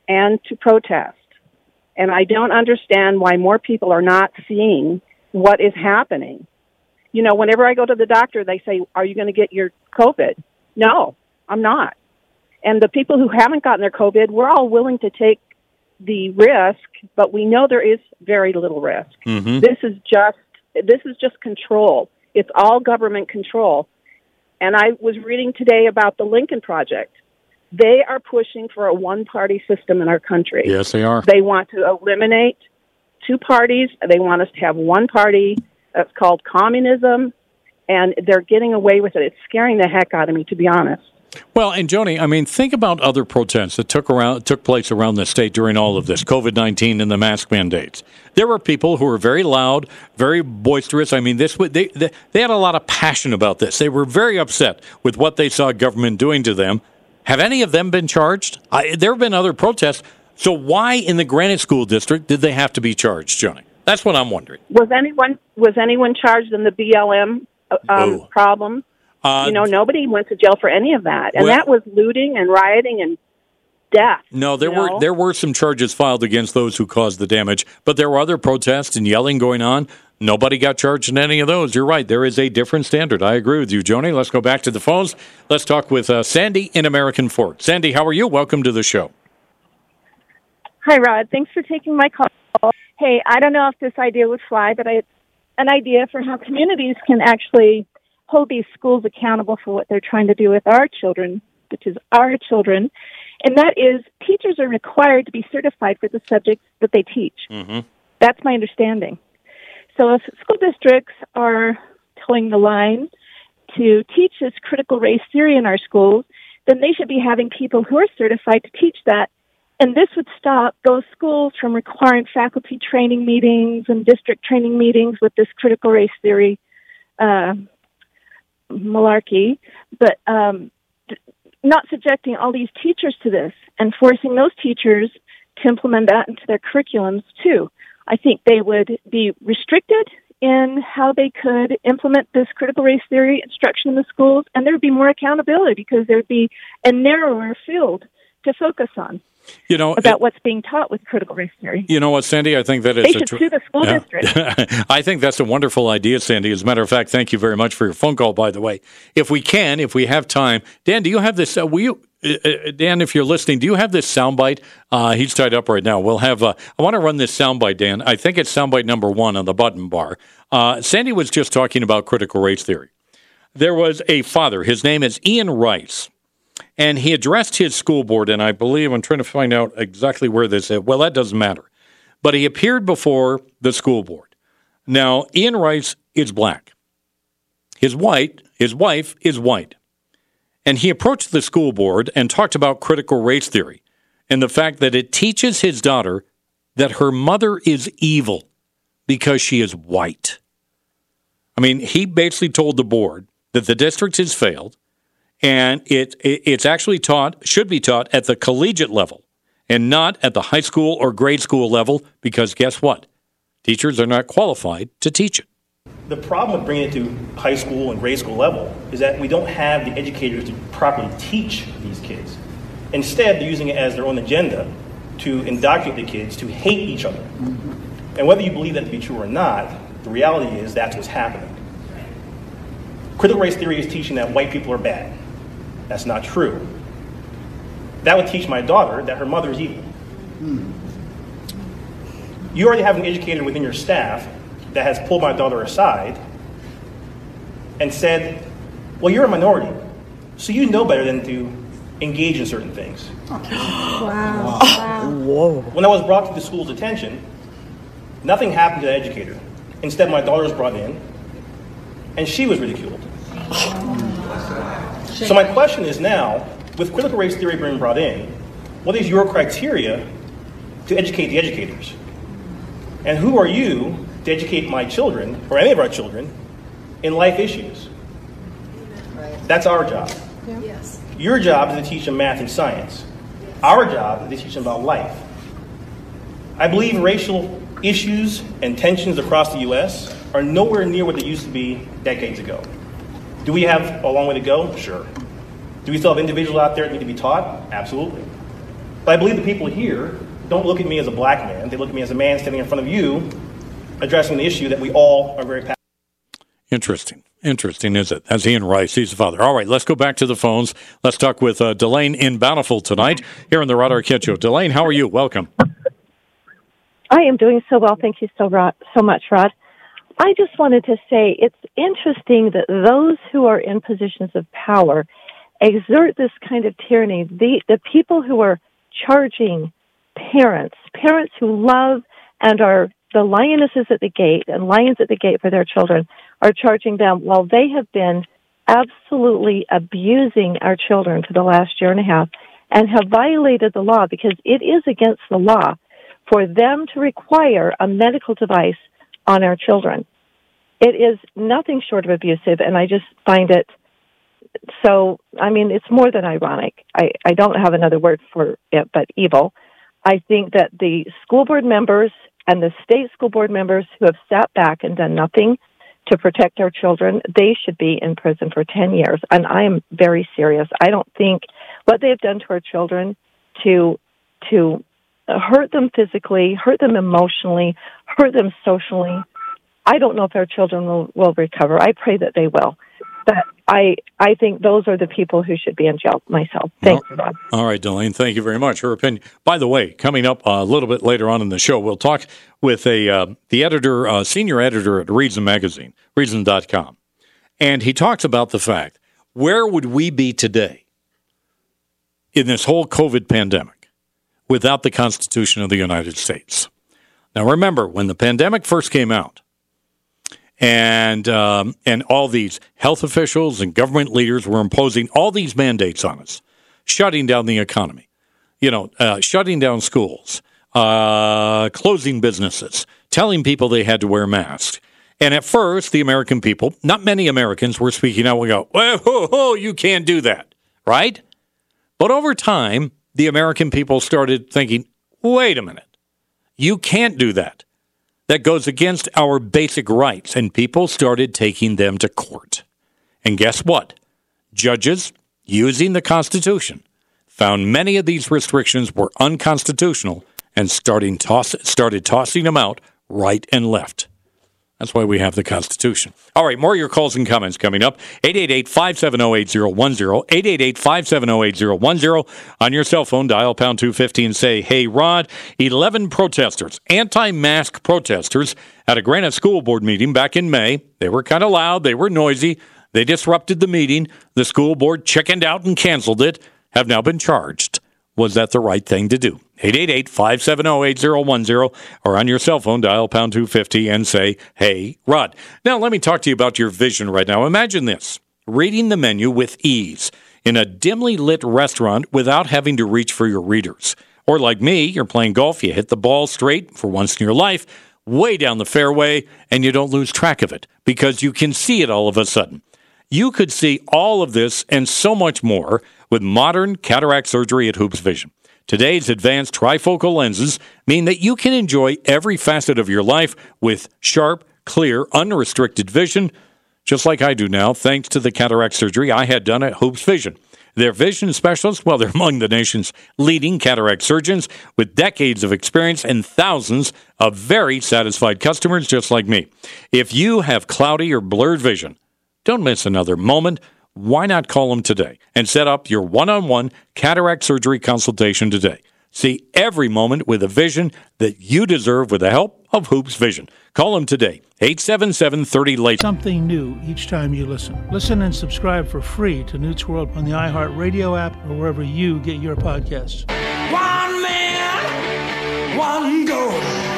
and to protest. And I don't understand why more people are not seeing what is happening. You know, whenever I go to the doctor, they say, Are you going to get your COVID? No, I'm not. And the people who haven't gotten their COVID, we're all willing to take the risk, but we know there is very little risk. Mm-hmm. This is just this is just control. It's all government control. And I was reading today about the Lincoln Project. They are pushing for a one party system in our country. Yes, they are. They want to eliminate two parties. They want us to have one party that's called communism. And they're getting away with it. It's scaring the heck out of me, to be honest. Well, and Joni, I mean, think about other protests that took around took place around the state during all of this COVID nineteen and the mask mandates. There were people who were very loud, very boisterous. I mean, this they, they they had a lot of passion about this. They were very upset with what they saw government doing to them. Have any of them been charged? I, there have been other protests. So why in the Granite School District did they have to be charged, Joni? That's what I'm wondering. Was anyone was anyone charged in the BLM uh, um, Oh. problem? Uh, you know, nobody went to jail for any of that, and Well- that was looting and rioting and death. No, there were know? there were some charges filed against those who caused the damage, but there were other protests and yelling going on. Nobody got charged in any of those. You're right. There is a different standard. I agree with you, Joni. Let's go back to the phones. Let's talk with uh, Sandy in American Fork. Sandy, how are you? Welcome to the show. Hi, Rod. Thanks for taking my call. Hey, I don't know if this idea would fly, but I, an idea for how communities can actually hold these schools accountable for what they're trying to do with our children, which is our children, and that is teachers are required to be certified for the subjects that they teach. Mm-hmm. That's my understanding. So if school districts are toeing the line to teach this critical race theory in our schools, then they should be having people who are certified to teach that. And this would stop those schools from requiring faculty training meetings and district training meetings with this critical race theory uh, malarkey, but um, not subjecting all these teachers to this and forcing those teachers to implement that into their curriculums too. I think they would be restricted in how they could implement this critical race theory instruction in the schools, and there would be more accountability because there would be a narrower field to focus on. You know about it, what's being taught with critical race theory. You know what, Sandy? I think that is they should tr- sue the school yeah. district. I think that's a wonderful idea, Sandy. As a matter of fact, thank you very much for your phone call. By the way, if we can, if we have time, Dan, do you have this? Uh, will you? Uh, uh, Dan, if you're listening, do you have this soundbite? Uh, he's tied up right now. We'll have. Uh, I want to run this soundbite, Dan. I think it's soundbite number one on the button bar. Uh, Sandy was just talking about critical race theory. There was a father. His name is Ian Rice and he addressed his school board, and I believe I'm trying to find out exactly where this is. Well, that doesn't matter. But he appeared before the school board. Now, Ian Rice is black. His white, his wife is white. And he approached the school board and talked about critical race theory and the fact that it teaches his daughter that her mother is evil because she is white. I mean, he basically told the board that the district has failed and it, it, it's actually taught should be taught at the collegiate level and not at the high school or grade school level because guess what? Teachers are not qualified to teach it. The problem with bringing it to high school and grade school level is that we don't have the educators to properly teach these kids. Instead they're using it as their own agenda to indoctrinate the kids to hate each other. And whether you believe that to be true or not the reality is that's what's happening. Critical race theory is teaching that white people are bad that's not true. That would teach my daughter that her mother is evil. Hmm. You already have an educator within your staff that has pulled my daughter aside and said, Well, you're a minority, so you know better than to engage in certain things. Wow. Whoa. When I was brought to the school's attention, nothing happened to the educator. Instead, my daughter was brought in, and she was ridiculed. Hmm. So my question is now, with critical race theory being brought in, what is your criteria to educate the educators? And who are you to educate my children, or any of our children, in life issues? That's our job. Yes. Your job is to teach them math and science. Our job is to teach them about life. I believe racial issues and tensions across the U.S. are nowhere near what they used to be decades ago. Do we have a long way to go? Sure. Do we still have individuals out there that need to be taught? Absolutely. But I believe the people here don't look at me as a black man. They look at me as a man standing in front of you addressing the issue that we all are very passionate Interesting. Interesting, is it? That's Ian Rice. He's the father. All right, let's go back to the phones. Let's talk with uh, Delane in Bountiful tonight here on the Rod Arquette Show. Delane, how are you? Welcome. I am doing so well. Thank you so, Rod, so much, Rod. I just wanted to say it's interesting that those who are in positions of power exert this kind of tyranny. The, the people who are charging parents, parents who love and are the lionesses at the gate and lions at the gate for their children, are charging them while they have been absolutely abusing our children for the last year and a half and have violated the law because it is against the law for them to require a medical device on our children. It is nothing short of abusive, and I just find it so. I mean, it's more than ironic. I, I don't have another word for it, but evil. I think that the school board members and the state school board members who have sat back and done nothing to protect our children, they should be in prison for 10 years. And I am very serious. I don't think what they have done to our children to, to hurt them physically, hurt them emotionally, hurt them socially. I don't know if our children will, will recover. I pray that they will. But I I think those are the people who should be in jail myself. Thanks, All- Rob. All right, Delane, thank you very much. Her opinion. By the way, coming up a little bit later on in the show, we'll talk with a uh, the editor, uh, senior editor at Reason Magazine, Reason.com. And he talks about the fact where would we be today in this whole COVID pandemic without the Constitution of the United States? Now, remember, when the pandemic first came out, and um, and all these health officials and government leaders were imposing all these mandates on us shutting down the economy, you know, uh, shutting down schools, uh, closing businesses, telling people they had to wear masks. And at first, the American people, not many Americans, were speaking out. We go, oh, you can't do that, right? But over time, the American people started thinking, wait a minute, you can't do that. That goes against our basic rights. And people started taking them to court. And guess what? Judges, using the Constitution, found many of these restrictions were unconstitutional and starting toss, started tossing them out right and left. That's why we have the Constitution. All right, more of your calls and comments coming up. 888-570-8010, 888-570-8010. On your cell phone, dial pound 250 and say, Hey, Rod, 11 protesters, anti-mask protesters, at a Granite School Board meeting back in May. They were kind of loud. They were noisy. They disrupted the meeting. The school board chickened out and canceled it, have now been charged. Was that the right thing to do? 888 570 8010 or on your cell phone, dial pound 250 and say, Hey, Rod. Now, let me talk to you about your vision right now. Imagine this reading the menu with ease in a dimly lit restaurant without having to reach for your readers. Or like me, you're playing golf, you hit the ball straight for once in your life, way down the fairway, and you don't lose track of it because you can see it all of a sudden. You could see all of this and so much more with modern cataract surgery at Hoops Vision. Today's advanced trifocal lenses mean that you can enjoy every facet of your life with sharp, clear, unrestricted vision, just like I do now, thanks to the cataract surgery I had done at Hoops Vision. Their vision specialists, well, they're among the nation's leading cataract surgeons with decades of experience and thousands of very satisfied customers just like me. If you have cloudy or blurred vision, don't miss another moment why not call them today and set up your one on one cataract surgery consultation today? See every moment with a vision that you deserve with the help of Hoops Vision. Call them today, 877 30 late. Something new each time you listen. Listen and subscribe for free to Newt's World on the iHeartRadio app or wherever you get your podcasts. One man, one goal.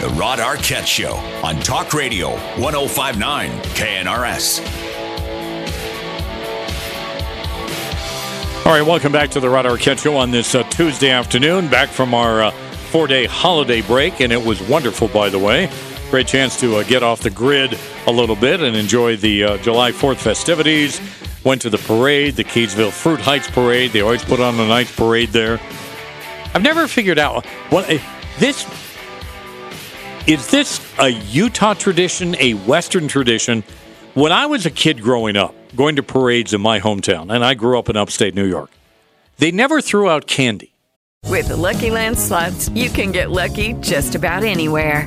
The Rod Arquette Show on Talk Radio 1059 KNRS. All right, welcome back to the Rod Arquette Show on this uh, Tuesday afternoon, back from our uh, four day holiday break, and it was wonderful, by the way. Great chance to uh, get off the grid a little bit and enjoy the uh, July 4th festivities. Went to the parade, the Kaysville Fruit Heights Parade. They always put on a nice parade there. I've never figured out what this is. This a Utah tradition, a Western tradition? When I was a kid growing up, going to parades in my hometown, and I grew up in upstate New York, they never threw out candy. With the Lucky Land slots, you can get lucky just about anywhere.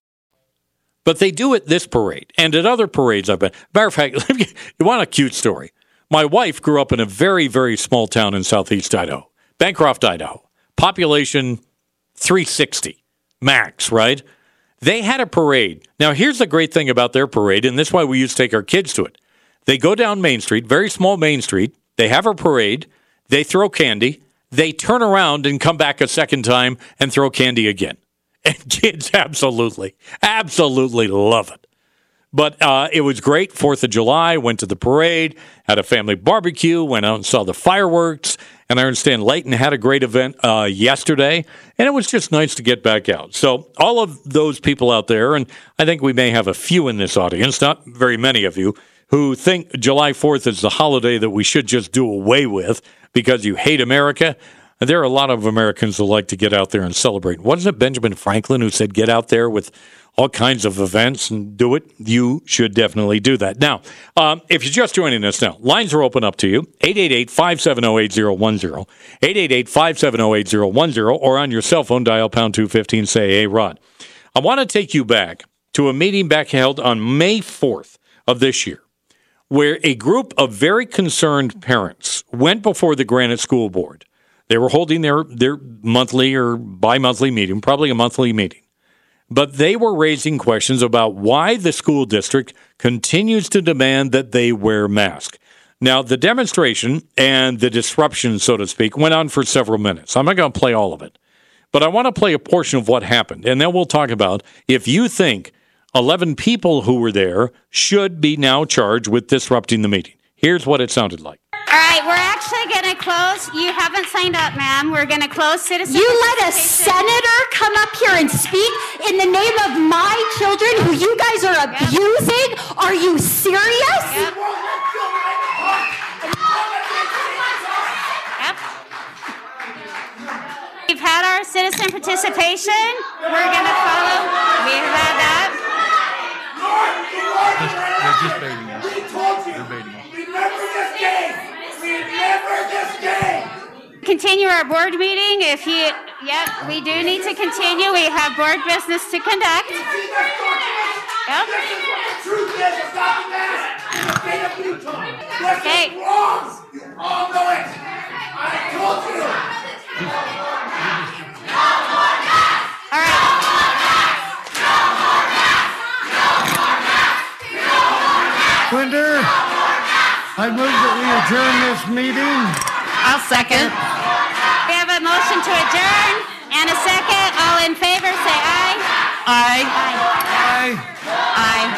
But they do it this parade and at other parades I've been. Matter of fact, you want a cute story? My wife grew up in a very, very small town in southeast Idaho, Bancroft, Idaho. Population 360 max, right? They had a parade. Now, here's the great thing about their parade, and this is why we used to take our kids to it. They go down Main Street, very small Main Street. They have a parade. They throw candy. They turn around and come back a second time and throw candy again. And kids absolutely, absolutely love it. But uh, it was great. Fourth of July, went to the parade, had a family barbecue, went out and saw the fireworks. And I understand Layton had a great event uh, yesterday, and it was just nice to get back out. So, all of those people out there, and I think we may have a few in this audience, not very many of you, who think July 4th is the holiday that we should just do away with because you hate America. There are a lot of Americans who like to get out there and celebrate. Wasn't it Benjamin Franklin who said, get out there with all kinds of events and do it? You should definitely do that. Now, um, if you're just joining us now, lines are open up to you 888 570 8010, 888 570 8010, or on your cell phone, dial pound 215, say, hey, Rod. I want to take you back to a meeting back held on May 4th of this year where a group of very concerned parents went before the Granite School Board They were holding their, their monthly or bi monthly meeting, probably a monthly meeting. But they were raising questions about why the school district continues to demand that they wear masks. Now, the demonstration and the disruption, so to speak, went on for several minutes. I'm not going to play all of it, but I want to play a portion of what happened. And then we'll talk about if you think 11 people who were there should be now charged with disrupting the meeting. Here's what it sounded like. All right, we're actually going to close. You haven't signed up, ma'am. We're going to close citizen. You let a senator come up here and speak in the name of my children who you guys are abusing? Are you serious? Yep. We've had our citizen participation. We're going to follow. We have had that. They're just baiting us. They're baiting us. Remember this game! Remember this game! Continue our board meeting. If you, yep, we do need to continue. We have board business to conduct. Yep. Truth is about the mask in the state of Utah. This Okay. is wrong. You all know it. I told you. Winder, I move that we adjourn this meeting. I'll second. We have a motion to adjourn and a second. All in favor, say aye. Aye. Aye. Aye.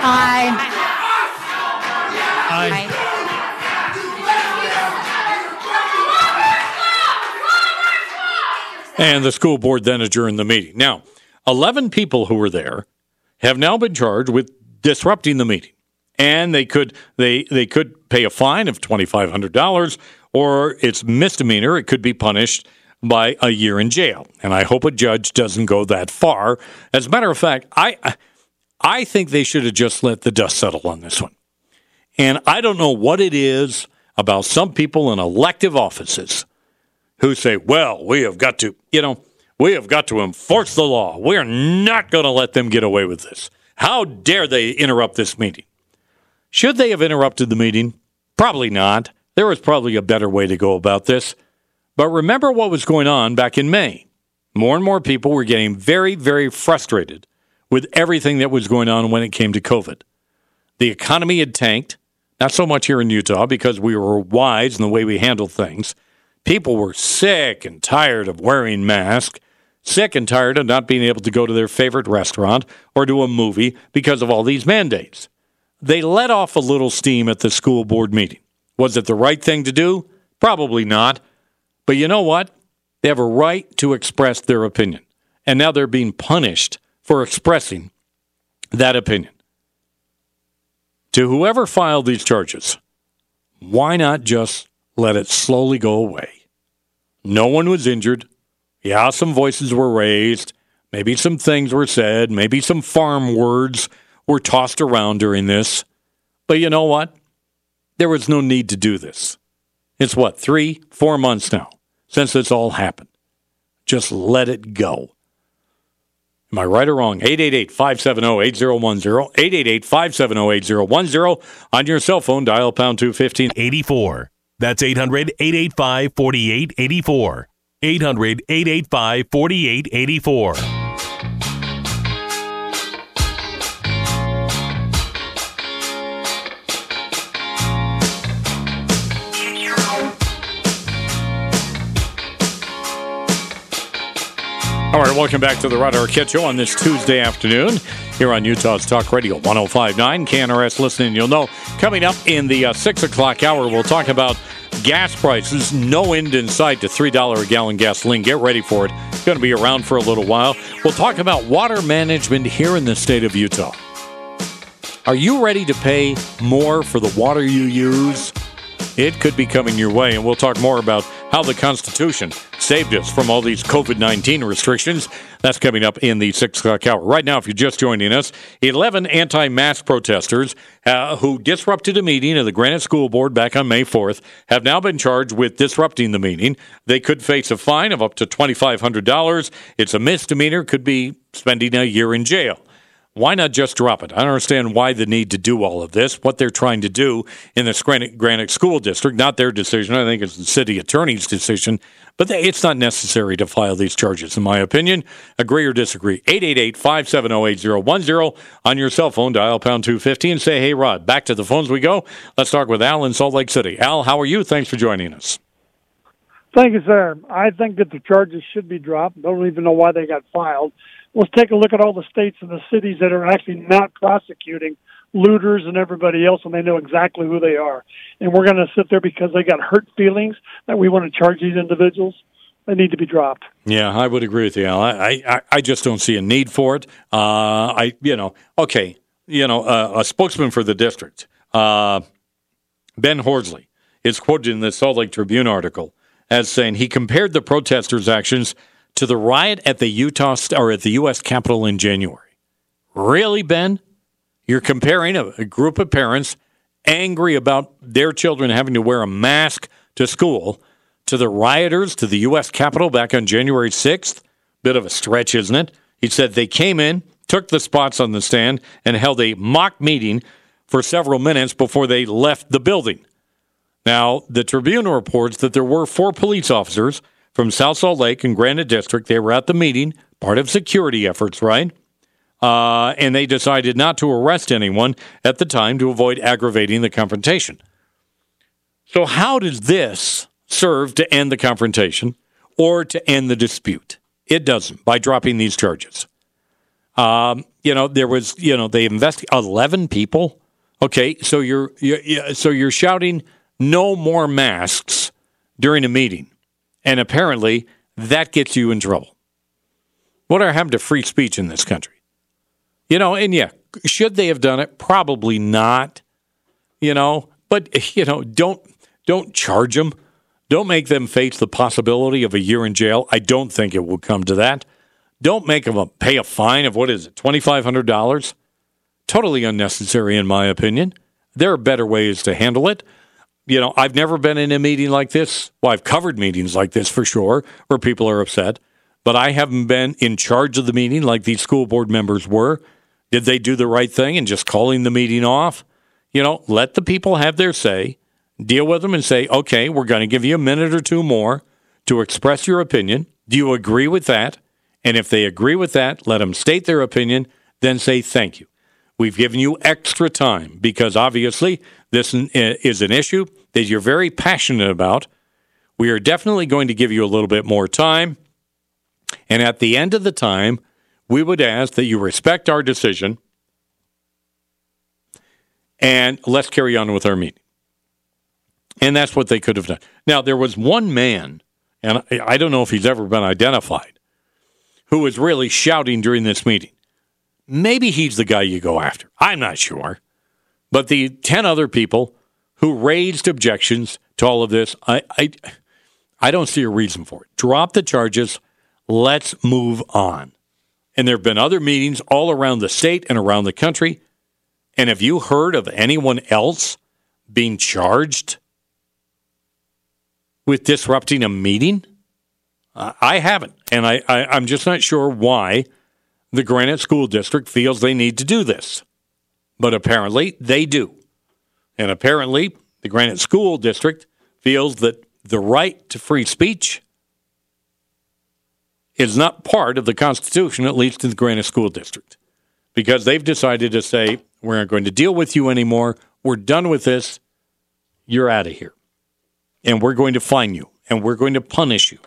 Aye. Aye. And the school board then adjourned the meeting. Now, 11 people who were there have now been charged with disrupting the meeting. And they could they they could pay a fine of $2500 or it's misdemeanor, it could be punished by a year in jail. And I hope a judge doesn't go that far. As a matter of fact, I I think they should have just let the dust settle on this one. And I don't know what it is about some people in elective offices who say, well, we have got to, you know, we have got to enforce the law. We're not going to let them get away with this. How dare they interrupt this meeting? Should they have interrupted the meeting? Probably not. There was probably a better way to go about this. But remember what was going on back in May. More and more people were getting very, very frustrated with everything that was going on when it came to COVID. The economy had tanked, not so much here in Utah because we were wise in the way we handled things. People were sick and tired of wearing masks, sick and tired of not being able to go to their favorite restaurant or to a movie because of all these mandates. They let off a little steam at the school board meeting. Was it the right thing to do? Probably not. But you know what? They have a right to express their opinion. And now they're being punished for expressing that opinion. To whoever filed these charges, why not just let it slowly go away? No one was injured. Yeah, some voices were raised. Maybe some things were said. Maybe some farm words were tossed around during this. But you know what? There was no need to do this. It's what, three, four months now since this all happened. Just let it go. Am I right or wrong? 888 570 8010. 888 570 8010. On your cell phone, dial pound 215 84. That's 800 885 4884. 800 885 4884. All right, welcome back to the Rod Arquette Show on this Tuesday afternoon here on Utah's Talk Radio 1059. KNRS listening, you'll know. Coming up in the uh, 6 o'clock hour, we'll talk about gas prices. No end in sight to $3 a gallon gasoline. Get ready for it. It's going to be around for a little while. We'll talk about water management here in the state of Utah. Are you ready to pay more for the water you use? It could be coming your way, and we'll talk more about how the Constitution saved us from all these COVID 19 restrictions. That's coming up in the 6 o'clock hour. Right now, if you're just joining us, 11 anti mask protesters uh, who disrupted a meeting of the Granite School Board back on May 4th have now been charged with disrupting the meeting. They could face a fine of up to $2,500. It's a misdemeanor, could be spending a year in jail. Why not just drop it? I don't understand why the need to do all of this, what they're trying to do in the Granite, School District. Not their decision. I think it's the city attorney's decision. But they, it's not necessary to file these charges, in my opinion. Agree or disagree? 888 570 8010 on your cell phone, dial pound 250 and say, hey, Rod. Back to the phones we go. Let's talk with Al in Salt Lake City. Al, how are you? Thanks for joining us. Thank you, sir. I think that the charges should be dropped. Don't even know why they got filed. Let's take a look at all the states and the cities that are actually not prosecuting looters and everybody else, and they know exactly who they are. And we're going to sit there because they got hurt feelings that we want to charge these individuals. They need to be dropped. Yeah, I would agree with you, Al. I, I, I just don't see a need for it. Uh, I, you know, okay, you know, uh, a spokesman for the district, uh, Ben Horsley, is quoted in the Salt Lake Tribune article as saying he compared the protesters' actions to the riot at the Utah or at the U.S. Capitol in January. Really, Ben? You're comparing a, a group of parents angry about their children having to wear a mask to school to the rioters to the U.S. Capitol back on January 6th? Bit of a stretch, isn't it? He said they came in, took the spots on the stand, and held a mock meeting for several minutes before they left the building. Now, the Tribune reports that there were four police officers from South Salt Lake and Granite District. They were at the meeting, part of security efforts, right? Uh, and they decided not to arrest anyone at the time to avoid aggravating the confrontation. So, how does this serve to end the confrontation or to end the dispute? It doesn't by dropping these charges. Um, you know, there was, you know, they invested eleven people. Okay, so you're, you're so you're shouting no more masks during a meeting. And apparently, that gets you in trouble. What are happened to free speech in this country? You know, and yeah, should they have done it? Probably not. You know, but you know, don't don't charge them. Don't make them face the possibility of a year in jail. I don't think it will come to that. Don't make them pay a fine of what is it, twenty five hundred dollars? Totally unnecessary, in my opinion. There are better ways to handle it you know, I've never been in a meeting like this. Well, I've covered meetings like this for sure, where people are upset, but I haven't been in charge of the meeting like these school board members were. Did they do the right thing and just calling the meeting off? You know, let the people have their say, deal with them and say, okay, we're going to give you a minute or two more to express your opinion. Do you agree with that? And if they agree with that, let them state their opinion, then say thank you. We've given you extra time because obviously this is an issue that you're very passionate about. We are definitely going to give you a little bit more time. And at the end of the time, we would ask that you respect our decision and let's carry on with our meeting. And that's what they could have done. Now, there was one man, and I don't know if he's ever been identified, who was really shouting during this meeting. Maybe he's the guy you go after. I'm not sure. But the 10 other people who raised objections to all of this, I, I, I don't see a reason for it. Drop the charges. Let's move on. And there have been other meetings all around the state and around the country. And have you heard of anyone else being charged with disrupting a meeting? I haven't. And I, I, I'm just not sure why the Granite School District feels they need to do this. But apparently they do. And apparently the Granite School District feels that the right to free speech is not part of the Constitution, at least in the Granite School District, because they've decided to say, we're not going to deal with you anymore. We're done with this. You're out of here. And we're going to fine you and we're going to punish you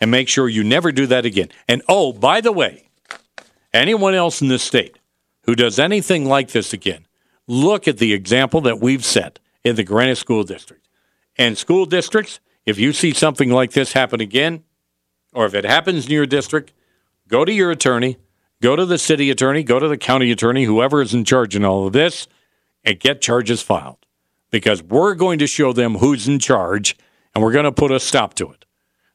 and make sure you never do that again. And oh, by the way, anyone else in this state who does anything like this again, look at the example that we've set in the Granite School District. And school districts, if you see something like this happen again, or if it happens in your district, go to your attorney, go to the city attorney, go to the county attorney, whoever is in charge in all of this, and get charges filed. Because we're going to show them who's in charge, and we're going to put a stop to it.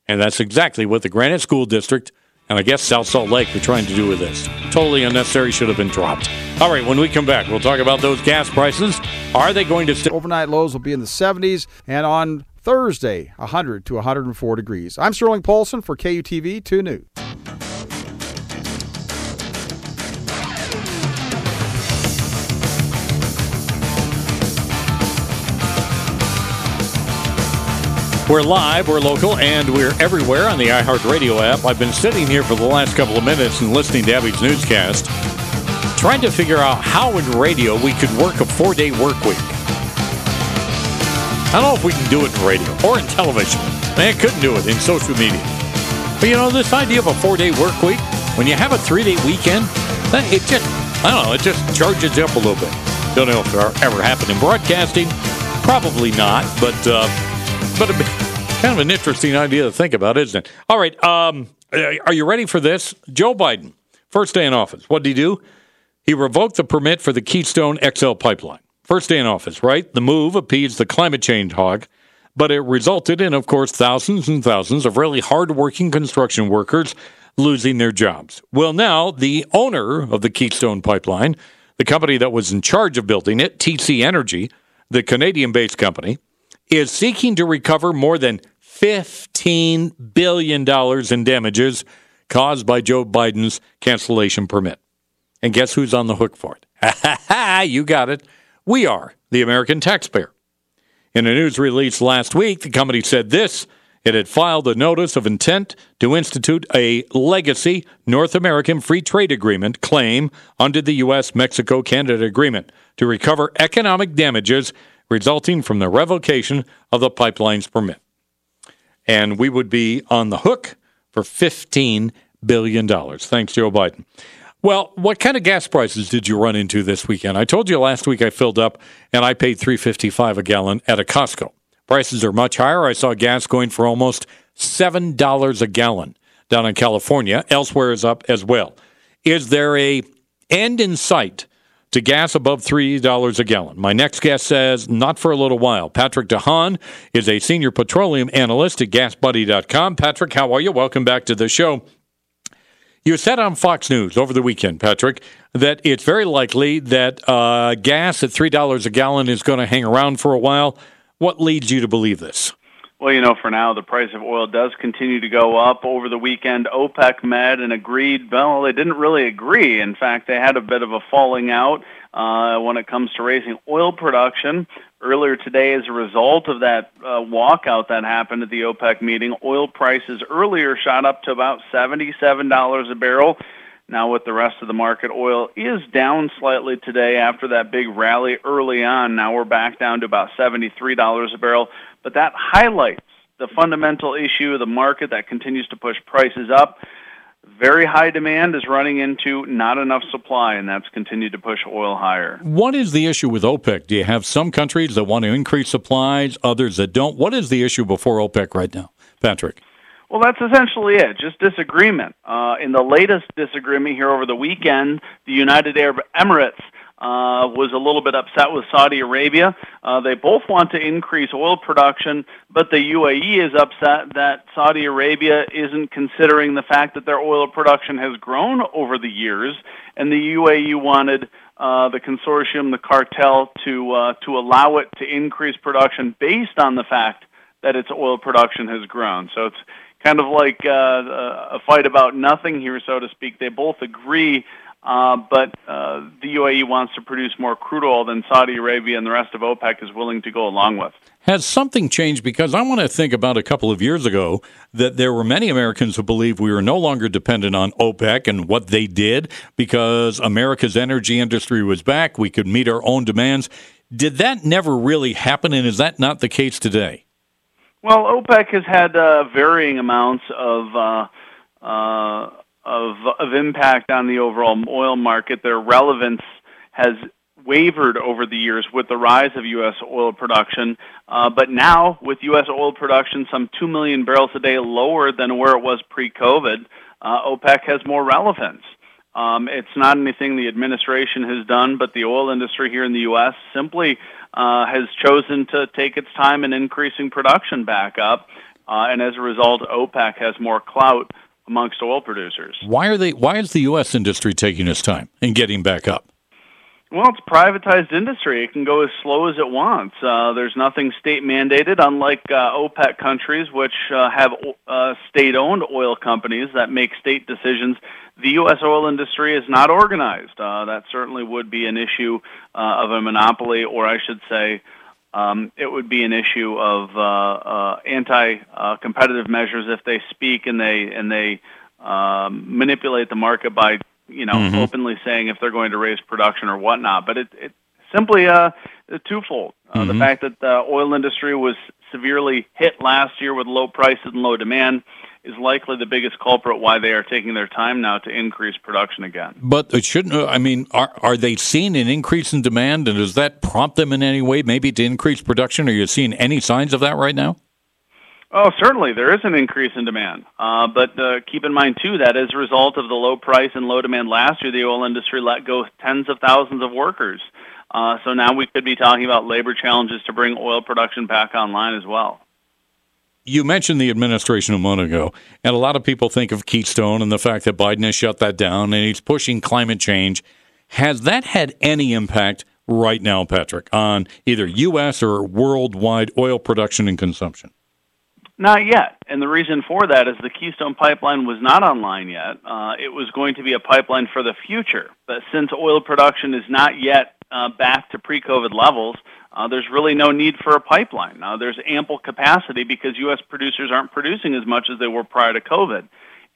And that's exactly what the Granite School District and I guess South Salt Lake are trying to do with this. Totally unnecessary, should have been dropped. All right, when we come back, we'll talk about those gas prices. Are they going to stay? Overnight lows will be in the 70s, and on Thursday, 100 to 104 degrees. I'm Sterling Paulson for KUTV 2 News. We're live, we're local, and we're everywhere on the iHeartRadio app. I've been sitting here for the last couple of minutes and listening to Abby's newscast, trying to figure out how in radio we could work a four day work week. I don't know if we can do it in radio or in television. Man, couldn't do it in social media. But you know, this idea of a four day work week, when you have a three day weekend, it just, I don't know, it just charges you up a little bit. Don't know if it ever happened in broadcasting. Probably not, but uh, but kind of an interesting idea to think about, isn't it? All right, um, are you ready for this? Joe Biden, first day in office. What did he do? He revoked the permit for the Keystone XL pipeline. First day in office, right? The move appeased the climate change hog, but it resulted in, of course, thousands and thousands of really hardworking construction workers losing their jobs. Well, now the owner of the Keystone pipeline, the company that was in charge of building it, TC Energy, the Canadian based company, is seeking to recover more than $15 billion in damages caused by Joe Biden's cancellation permit. And guess who's on the hook for it? you got it. We are, the American taxpayer. In a news release last week, the company said this it had filed a notice of intent to institute a legacy North American Free Trade Agreement claim under the U.S. Mexico Canada Agreement to recover economic damages resulting from the revocation of the pipeline's permit. And we would be on the hook for $15 billion. Thanks, Joe Biden. Well, what kind of gas prices did you run into this weekend? I told you last week I filled up and I paid 3.55 a gallon at a Costco. Prices are much higher. I saw gas going for almost $7 a gallon down in California. Elsewhere is up as well. Is there a end in sight to gas above $3 a gallon? My next guest says not for a little while. Patrick DeHaan is a senior petroleum analyst at gasbuddy.com. Patrick, how are you? Welcome back to the show. You said on Fox News over the weekend, Patrick, that it's very likely that uh, gas at $3 a gallon is going to hang around for a while. What leads you to believe this? Well, you know, for now, the price of oil does continue to go up. Over the weekend, OPEC met and agreed. Well, they didn't really agree. In fact, they had a bit of a falling out uh, when it comes to raising oil production. Earlier today, as a result of that uh, walkout that happened at the OPEC meeting, oil prices earlier shot up to about $77 a barrel. Now, with the rest of the market, oil is down slightly today after that big rally early on. Now we're back down to about $73 a barrel. But that highlights the fundamental issue of the market that continues to push prices up. Very high demand is running into not enough supply, and that's continued to push oil higher. What is the issue with OPEC? Do you have some countries that want to increase supplies, others that don't? What is the issue before OPEC right now, Patrick? Well, that's essentially it. Just disagreement. Uh, in the latest disagreement here over the weekend, the United Arab Emirates uh, was a little bit upset with Saudi Arabia. Uh, they both want to increase oil production, but the UAE is upset that Saudi Arabia isn't considering the fact that their oil production has grown over the years, and the UAE wanted uh, the consortium, the cartel, to uh, to allow it to increase production based on the fact that its oil production has grown. So it's kind of like uh, a fight about nothing here, so to speak. They both agree, uh, but uh, the UAE wants to produce more crude oil than Saudi Arabia and the rest of OPEC is willing to go along with. Has something changed? Because I want to think about a couple of years ago that there were many Americans who believed we were no longer dependent on OPEC and what they did because America's energy industry was back. We could meet our own demands. Did that never really happen, and is that not the case today? Well, OPEC has had uh, varying amounts of uh, uh, of of impact on the overall oil market. Their relevance has wavered over the years with the rise of U.S. oil production. Uh, but now, with U.S. oil production some 2 million barrels a day lower than where it was pre COVID, uh, OPEC has more relevance. Um, it's not anything the administration has done, but the oil industry here in the U.S. simply uh, has chosen to take its time in increasing production back up, uh, and as a result, OPEC has more clout amongst oil producers. Why are they? Why is the U.S. industry taking its time in getting back up? Well, it's a privatized industry. It can go as slow as it wants. Uh, there's nothing state mandated, unlike uh, OPEC countries, which uh, have uh, state owned oil companies that make state decisions. The U.S. oil industry is not organized. Uh, that certainly would be an issue uh, of a monopoly, or I should say, um, it would be an issue of uh, uh, anti-competitive measures if they speak and they and they um, manipulate the market by you know Mhm. openly saying if they're going to raise production or whatnot. But it, it simply uh, twofold: uh, the Mhm. fact that the oil industry was severely hit last year with low prices and low demand is likely the biggest culprit why they are taking their time now to increase production again. But it shouldn't. uh, I mean, are are they seeing an increase in demand, and does that prompt them in any way, maybe to increase production? Are you seeing any signs of that right now? Oh, certainly there is an increase in demand, uh, but uh, keep in mind too that as a result of the low price and low demand last year, the oil industry let go tens of thousands of workers. Uh, so now we could be talking about labor challenges to bring oil production back online as well. You mentioned the administration a moment ago, and a lot of people think of Keystone and the fact that Biden has shut that down and he's pushing climate change. Has that had any impact right now, Patrick, on either U.S. or worldwide oil production and consumption? Not yet, and the reason for that is the Keystone Pipeline was not online yet. Uh, it was going to be a pipeline for the future, but since oil production is not yet uh, back to pre-COVID levels, uh, there's really no need for a pipeline. Now, there's ample capacity because U.S. producers aren't producing as much as they were prior to COVID.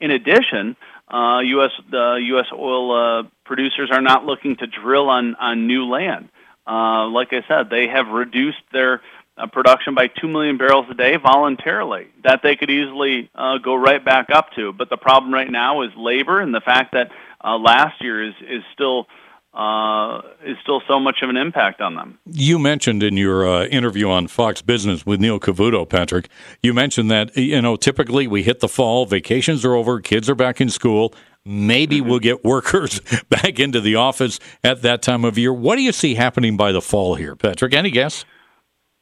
In addition, uh, U.S. The U.S. oil uh, producers are not looking to drill on on new land. Uh, like I said, they have reduced their uh, production by 2 million barrels a day voluntarily that they could easily uh, go right back up to. But the problem right now is labor and the fact that uh, last year is, is still uh, is still so much of an impact on them. You mentioned in your uh, interview on Fox Business with Neil Cavuto, Patrick, you mentioned that, you know, typically we hit the fall, vacations are over, kids are back in school. Maybe we'll get workers back into the office at that time of year. What do you see happening by the fall here, Patrick? Any guess?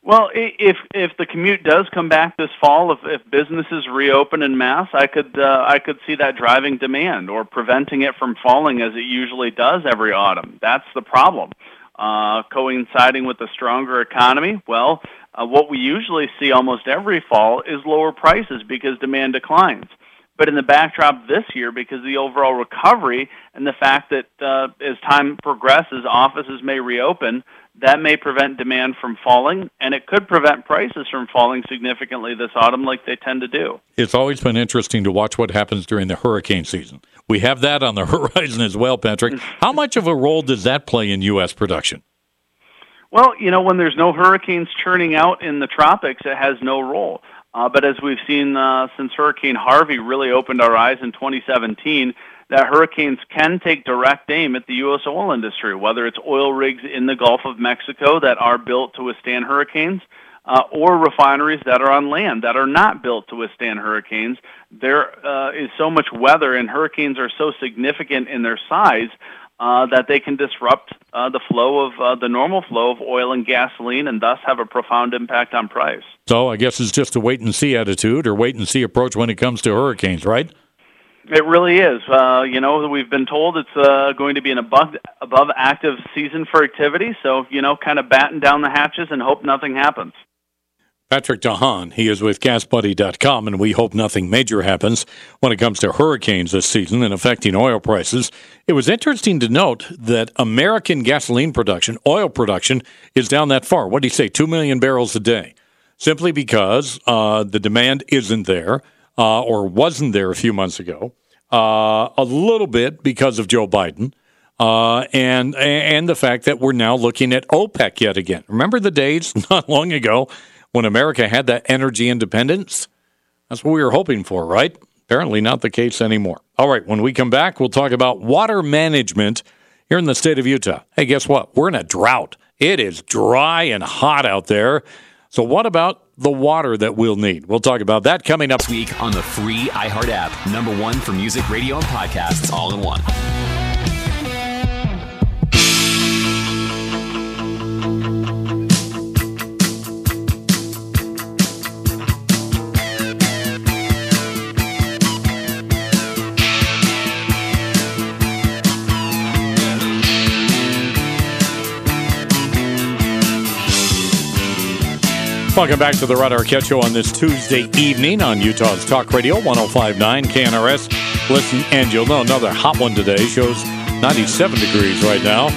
Well, if if the commute does come back this fall, if if businesses reopen in mass, I could uh, I could see that driving demand or preventing it from falling as it usually does every autumn. That's the problem. Uh, coinciding with a stronger economy, well, uh, what we usually see almost every fall is lower prices because demand declines. But in the backdrop this year, because the overall recovery and the fact that uh, as time progresses, offices may reopen, that may prevent demand from falling, and it could prevent prices from falling significantly this autumn, like they tend to do. It's always been interesting to watch what happens during the hurricane season. We have that on the horizon as well, Patrick. How much of a role does that play in U.S. production? Well, you know, when there's no hurricanes churning out in the tropics, it has no role. Uh, but as we've seen uh, since Hurricane Harvey really opened our eyes in 2017, that hurricanes can take direct aim at the U.S. oil industry, whether it's oil rigs in the Gulf of Mexico that are built to withstand hurricanes, uh, or refineries that are on land that are not built to withstand hurricanes. There uh, is so much weather, and hurricanes are so significant in their size uh, that they can disrupt uh, the flow of uh, the normal flow of oil and gasoline, and thus have a profound impact on price. So I guess it's just a wait and see attitude or wait and see approach when it comes to hurricanes, right? It really is. Uh, you know, we've been told it's uh, going to be an above above active season for activity. So you know, kind of batten down the hatches and hope nothing happens. Patrick DeHaan, he is with GasBuddy.com, and we hope nothing major happens when it comes to hurricanes this season and affecting oil prices. It was interesting to note that American gasoline production, oil production, is down that far. What do you say, 2 million barrels a day? Simply because uh, the demand isn't there uh, or wasn't there a few months ago. Uh, a little bit because of Joe Biden. Uh, and and the fact that we're now looking at OPEC yet again. Remember the days not long ago when America had that energy independence? That's what we were hoping for, right? Apparently not the case anymore. All right, when we come back, we'll talk about water management here in the state of Utah. Hey, guess what? We're in a drought. It is dry and hot out there. So, what about the water that we'll need? We'll talk about that coming up. This Week on the free iHeart app. Number one for music, radio, and podcasts all in one. Welcome back to the Rod Arquette Show on this Tuesday evening on Utah's Talk Radio 1059 KNRS. Listen, and you'll know another hot one today. Shows 97 degrees right now.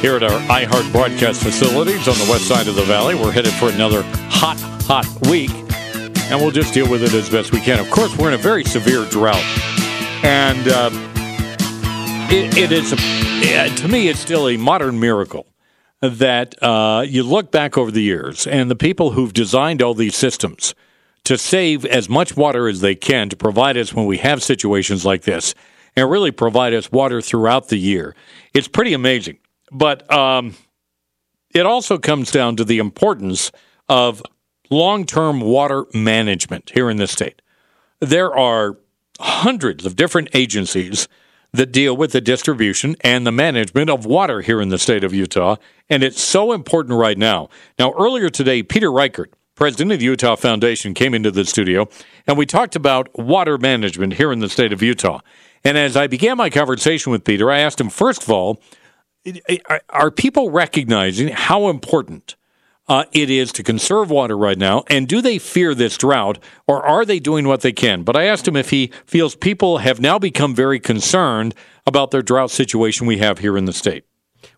here at our iHeart broadcast facilities on the west side of the valley. We're headed for another hot, hot week, and we'll just deal with it as best we can. Of course, we're in a very severe drought, and uh, it, it is, uh, to me, it's still a modern miracle that uh, you look back over the years and the people who've designed all these systems to save as much water as they can to provide us when we have situations like this and really provide us water throughout the year. It's pretty amazing. But um, it also comes down to the importance of long term water management here in the state. There are hundreds of different agencies that deal with the distribution and the management of water here in the state of Utah, and it's so important right now. Now, earlier today, Peter Reichard, president of the Utah Foundation, came into the studio, and we talked about water management here in the state of Utah. And as I began my conversation with Peter, I asked him, first of all, are people recognizing how important uh, it is to conserve water right now? And do they fear this drought or are they doing what they can? But I asked him if he feels people have now become very concerned about their drought situation we have here in the state.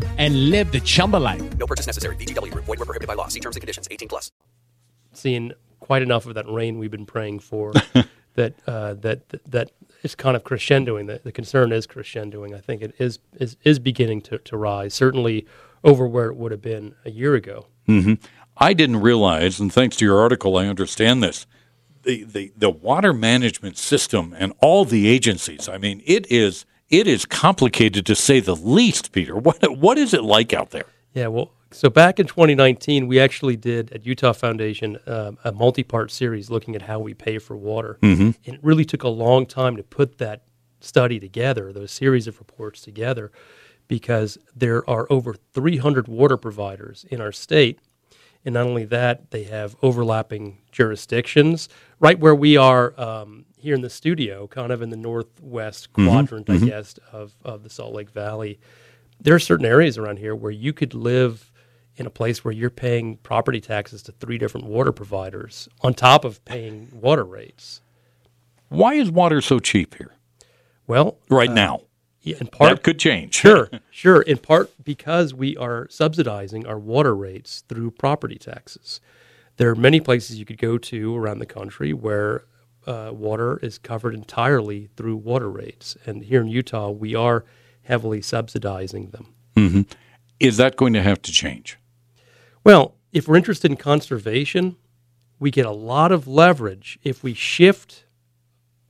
and live the Chumba life. No purchase necessary. VGW. Void were prohibited by law. See terms and conditions. 18 plus. Seeing quite enough of that rain we've been praying for that, uh, that, that, that is kind of crescendoing. The, the concern is crescendoing. I think it is, is, is beginning to, to rise, certainly over where it would have been a year ago. Mm-hmm. I didn't realize, and thanks to your article, I understand this the, the, the water management system and all the agencies. I mean, it is it is complicated to say the least, Peter. What what is it like out there? Yeah, well, so back in 2019, we actually did at Utah Foundation um, a multi-part series looking at how we pay for water, mm-hmm. and it really took a long time to put that study together, those series of reports together, because there are over 300 water providers in our state and not only that, they have overlapping jurisdictions. Right where we are um, here in the studio, kind of in the northwest Mm-hmm. quadrant, Mhm. I guess, of, of the Salt Lake Valley, there are certain areas around here where you could live in a place where you're paying property taxes to three different water providers on top of paying water rates. Why is water so cheap here? Well, right uh, now, yeah, in part that could change. Sure, sure. In part because we are subsidizing our water rates through property taxes. There are many places you could go to around the country where uh, water is covered entirely through water rates, and here in Utah, we are heavily subsidizing them. hmm Is that going to have to change? Well, if we're interested in conservation, we get a lot of leverage if we shift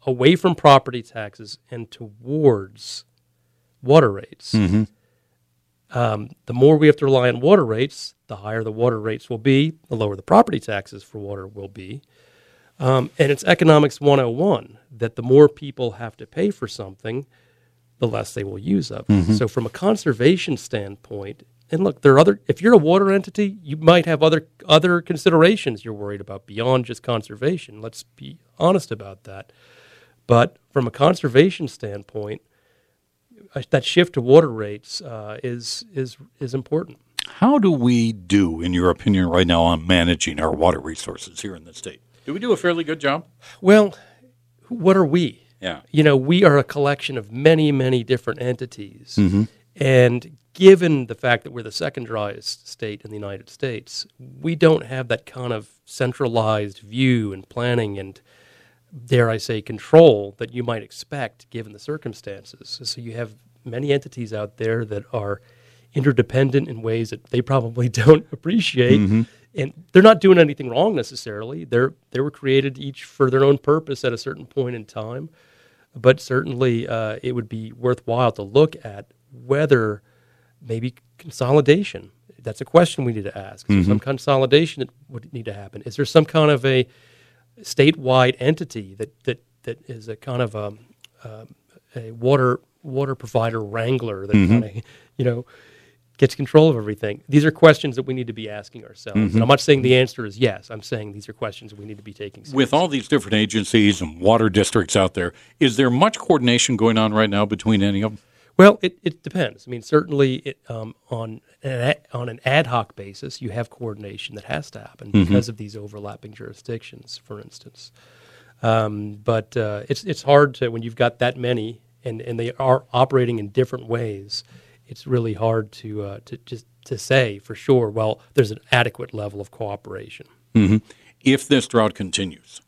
away from property taxes and towards water rates. Mm-hmm. Um, the more we have to rely on water rates, the higher the water rates will be, the lower the property taxes for water will be. Um, and it's economics 101 that the more people have to pay for something, the less they will use of it. Mhm. So, from a conservation standpoint, and look, there are other. If you're a water entity, you might have other other considerations you're worried about beyond just conservation. Let's be honest about that. But from a conservation standpoint, uh, that shift to water rates uh, is is is important. How do we do, in your opinion, right now on managing our water resources here in the state? Do we do a fairly good job? Well, what are we? Yeah. You know, we are a collection of many, many different entities. Mhm. And given the fact that we're the second driest state in the United States, we don't have that kind of centralized view and planning and, dare I say, control that you might expect given the circumstances. So you have many entities out there that are interdependent in ways that they probably don't appreciate. Mhm. And they're not doing anything wrong necessarily. They're they were created each for their own purpose at a certain point in time. But certainly, uh, it would be worthwhile to look at whether maybe consolidation. That's a question we need to ask. Is there some consolidation that would need to happen? Is there some kind of a statewide entity that that, that is a kind of a, um, a water water provider wrangler that Mhm. kind of you know gets control of everything? These are questions that we need to be asking ourselves. Mhm. And I'm not saying the answer is yes. I'm saying these are questions we need to be taking. seriously. With all these different agencies and water districts out there, is there much coordination going on right now between any of them? Well, it, it depends. I mean, certainly it, um, on an, on an ad hoc basis, you have coordination that has to happen Mhm. because of these overlapping jurisdictions, for instance. Um, but uh, it's it's hard to when you've got that many and, and they are operating in different ways. It's really hard to uh, to just to say for sure. Well, there's an adequate level of cooperation. hmm If this drought continues,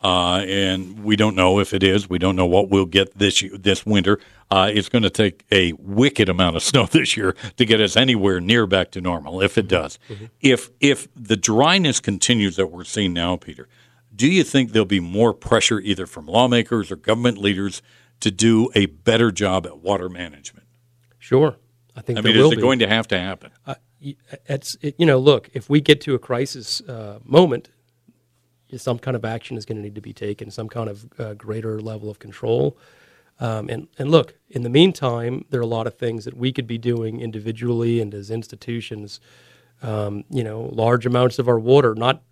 uh, and we don't know if it is, we don't know what we'll get this year, this winter. Uh, it's going to take a wicked amount of snow this year to get us anywhere near back to normal. If it does, if if the dryness continues that we're seeing now, Peter, do you think there'll be more pressure either from lawmakers or government leaders to do a better job at water management? Sure, I think I mean, is it be. going to have to happen? Uh, it's it, you know, look, if we get to a crisis uh, moment, some kind of action is going to need to be taken, some kind of uh, greater level of control. Um, and and look, in the meantime, there are a lot of things that we could be doing individually and as institutions. Um, you know, large amounts of our water not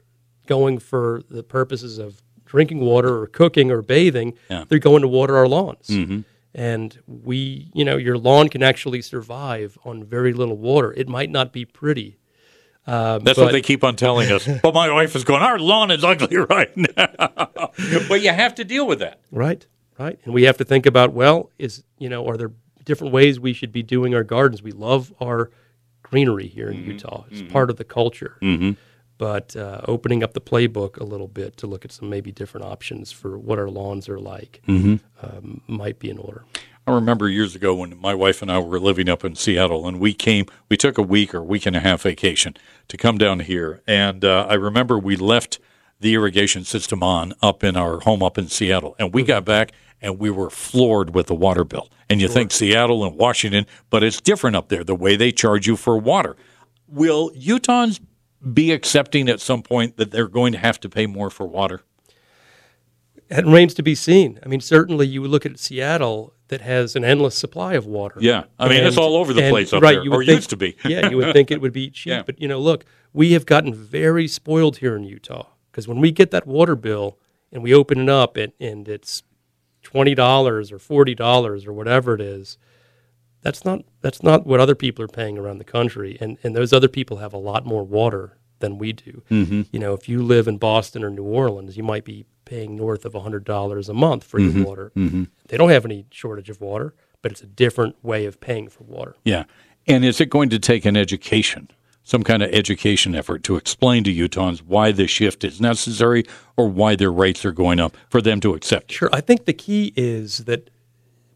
going for the purposes of drinking water or cooking or bathing. Yeah. They're going to water our lawns. Mhm. And we, you know, your lawn can actually survive on very little water. It might not be pretty. Um, That's but- what they keep on telling us. but my wife is going, our lawn is ugly right now. but you have to deal with that. Right, right. And we have to think about well, is you know, are there different ways we should be doing our gardens? We love our greenery here in Utah. It's part of the culture. Mhm. But uh, opening up the playbook a little bit to look at some maybe different options for what our lawns are like Mhm. um, might be in order. I remember years ago when my wife and I were living up in Seattle, and we came. We took a week or week and a half vacation to come down here, and uh, I remember we left the irrigation system on up in our home up in Seattle, and we got back and we were floored with the water bill. And you think Seattle and Washington, but it's different up there. The way they charge you for water. Will Utahns be accepting at some point that they're going to have to pay more for water? It remains to be seen. I mean, certainly you would look at Seattle that has an endless supply of water. Yeah. I mean, it's all over the and- place up right, there, you or think- used to be. yeah, you would think it would be cheap, Yeah. but you know, look, we have gotten very spoiled here in Utah because when we get that water bill and we open it up and, and it's twenty dollars or forty dollars or whatever it is, that's not that's not what other people are paying around the country, and and those other people have a lot more water than we do. Mhm. You know, if you live in Boston or New Orleans, you might be paying north of hundred dollars a month for Mhm. your water. Mhm. They don't have any shortage of water, but it's a different way of paying for water. Yeah. And is it going to take an education, some kind of education effort to explain to Utahns why this shift is necessary or why their rates are going up for them to accept? Sure. I think the key is that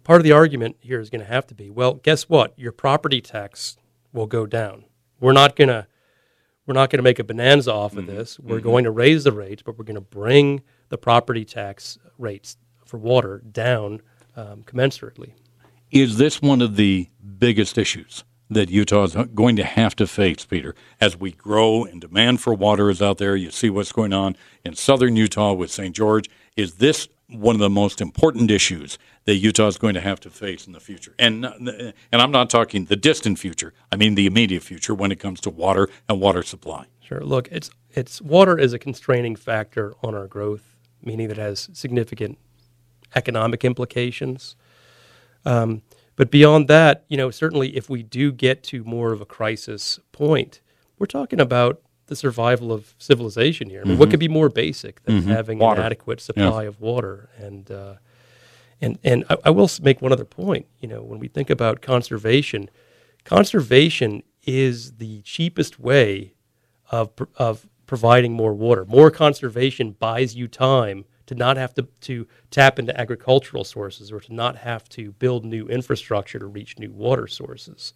part of the argument here is going to have to be well, guess what? Your property tax will go down. We're not going to. We're not going to make a bonanza off of this. We're going to raise the rates, but we're going to bring the property tax rates for water down um, commensurately. Is this one of the biggest issues that Utah is going to have to face, Peter, as we grow and demand for water is out there? You see what's going on in southern Utah with St. George. Is this one of the most important issues that Utah is going to have to face in the future? And and I'm not talking the distant future. I mean the immediate future when it comes to water and water supply. Sure. Look, it's it's water is a constraining factor on our growth, meaning that it has significant economic implications. Um, but beyond that, you know, certainly if we do get to more of a crisis point, we're talking about the survival of civilization here. I mean, what Mhm. could be more basic than Mhm. having Water. an adequate Yeah. supply of water? And uh, and and I, I will make one other point. You know, when we think about conservation, conservation is the cheapest way of of providing more water. More conservation buys you time to not have to to tap into agricultural sources or to not have to build new infrastructure to reach new water sources.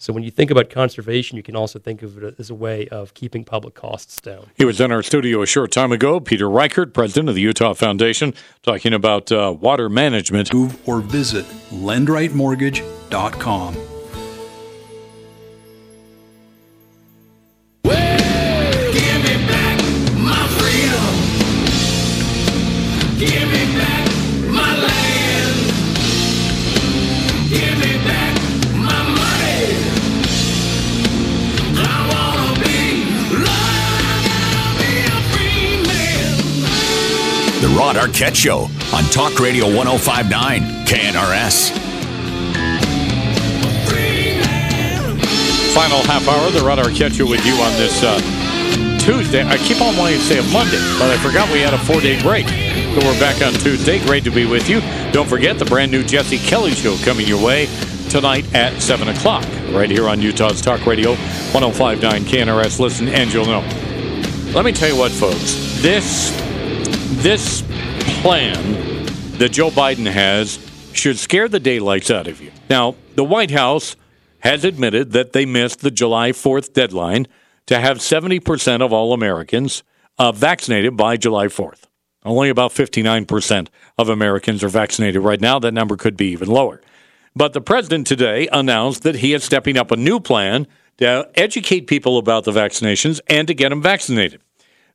So when you think about conservation, you can also think of it as a way of keeping public costs down. He was in our studio a short time ago. Peter Reichard, president of the Utah Foundation, talking about uh, water management. Move Or visit lendrightmortgage.com. Rod Arquette Show on Talk Radio 1059 KNRS. Final half hour, the Rod Arquette Show with you on this uh, Tuesday. I keep on wanting to say a Monday, but I forgot we had a four day break. So we're back on Tuesday. Great to be with you. Don't forget the brand new Jesse Kelly Show coming your way tonight at 7 o'clock, right here on Utah's Talk Radio 1059 KNRS. Listen, and you'll know. Let me tell you what, folks. This, this plan that Joe Biden has should scare the daylights out of you. Now, the White House has admitted that they missed the July 4th deadline to have 70% of all Americans uh, vaccinated by July 4th. Only about 59% of Americans are vaccinated right now. That number could be even lower. But the president today announced that he is stepping up a new plan to educate people about the vaccinations and to get them vaccinated.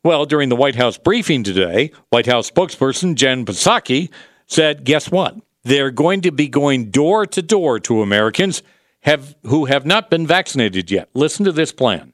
Well, during the White House briefing today, White House spokesperson Jen Psaki said, guess what? They're going to be going door to door to Americans have, who have not been vaccinated yet. Listen to this plan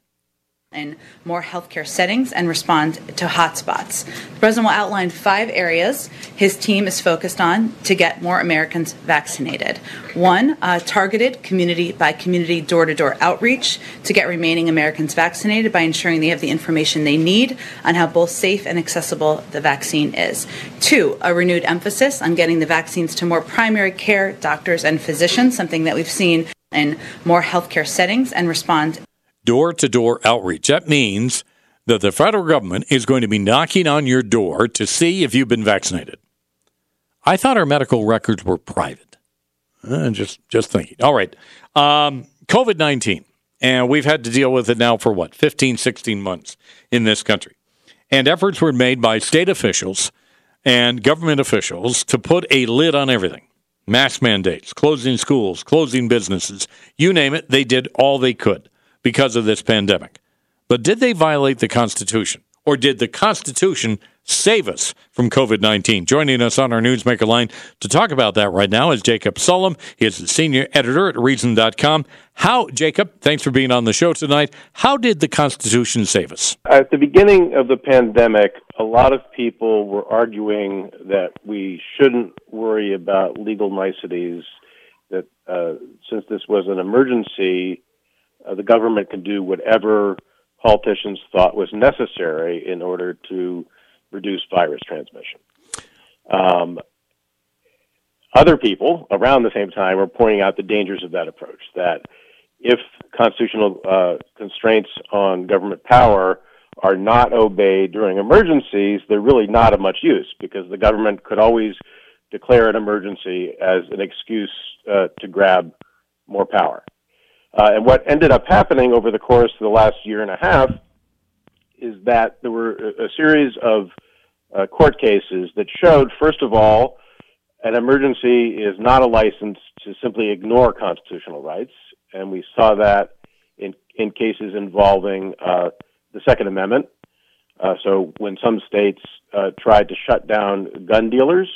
in more healthcare settings and respond to hotspots. The president will outline five areas his team is focused on to get more Americans vaccinated. One, uh, targeted community by community door to door outreach to get remaining Americans vaccinated by ensuring they have the information they need on how both safe and accessible the vaccine is. Two, a renewed emphasis on getting the vaccines to more primary care doctors and physicians, something that we've seen in more healthcare settings and respond door to door outreach. That means that the federal government is going to be knocking on your door to see if you've been vaccinated. I thought our medical records were private. Uh, just, just thinking. All right. Um, COVID 19. And we've had to deal with it now for what, 15, 16 months in this country. And efforts were made by state officials and government officials to put a lid on everything mask mandates, closing schools, closing businesses, you name it, they did all they could because of this pandemic. But did they violate the Constitution? Or did the Constitution save us from COVID 19? Joining us on our Newsmaker line to talk about that right now is Jacob Sullum. He is the senior editor at Reason.com. How, Jacob, thanks for being on the show tonight. How did the Constitution save us? At the beginning of the pandemic, a lot of people were arguing that we shouldn't worry about legal niceties, that uh, since this was an emergency, uh, the government can do whatever politicians thought was necessary in order to reduce virus transmission. Um, other people around the same time are pointing out the dangers of that approach. That if constitutional uh, constraints on government power are not obeyed during emergencies, they're really not of much use because the government could always declare an emergency as an excuse uh, to grab more power. Uh, and what ended up happening over the course of the last year and a half is that there were a, series of uh, court cases that showed, first of all, an emergency is not a license to simply ignore constitutional rights, and we saw that in in cases involving uh, the Second Amendment. Uh, so when some states uh, tried to shut down gun dealers,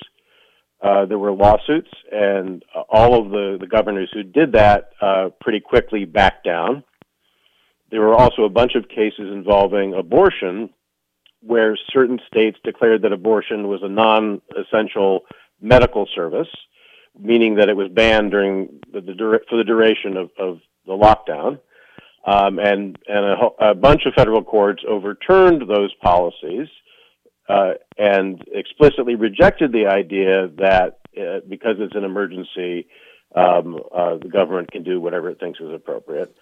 uh, there were lawsuits, and uh, all of the, the governors who did that uh, pretty quickly backed down. There were also a bunch of cases involving abortion, where certain states declared that abortion was a non essential medical service, meaning that it was banned during the, the for the duration of, of the lockdown. Um, and and a, a bunch of federal courts overturned those policies uh, and explicitly rejected the idea that uh, because it's an emergency, um, uh, the government can do whatever it thinks is appropriate.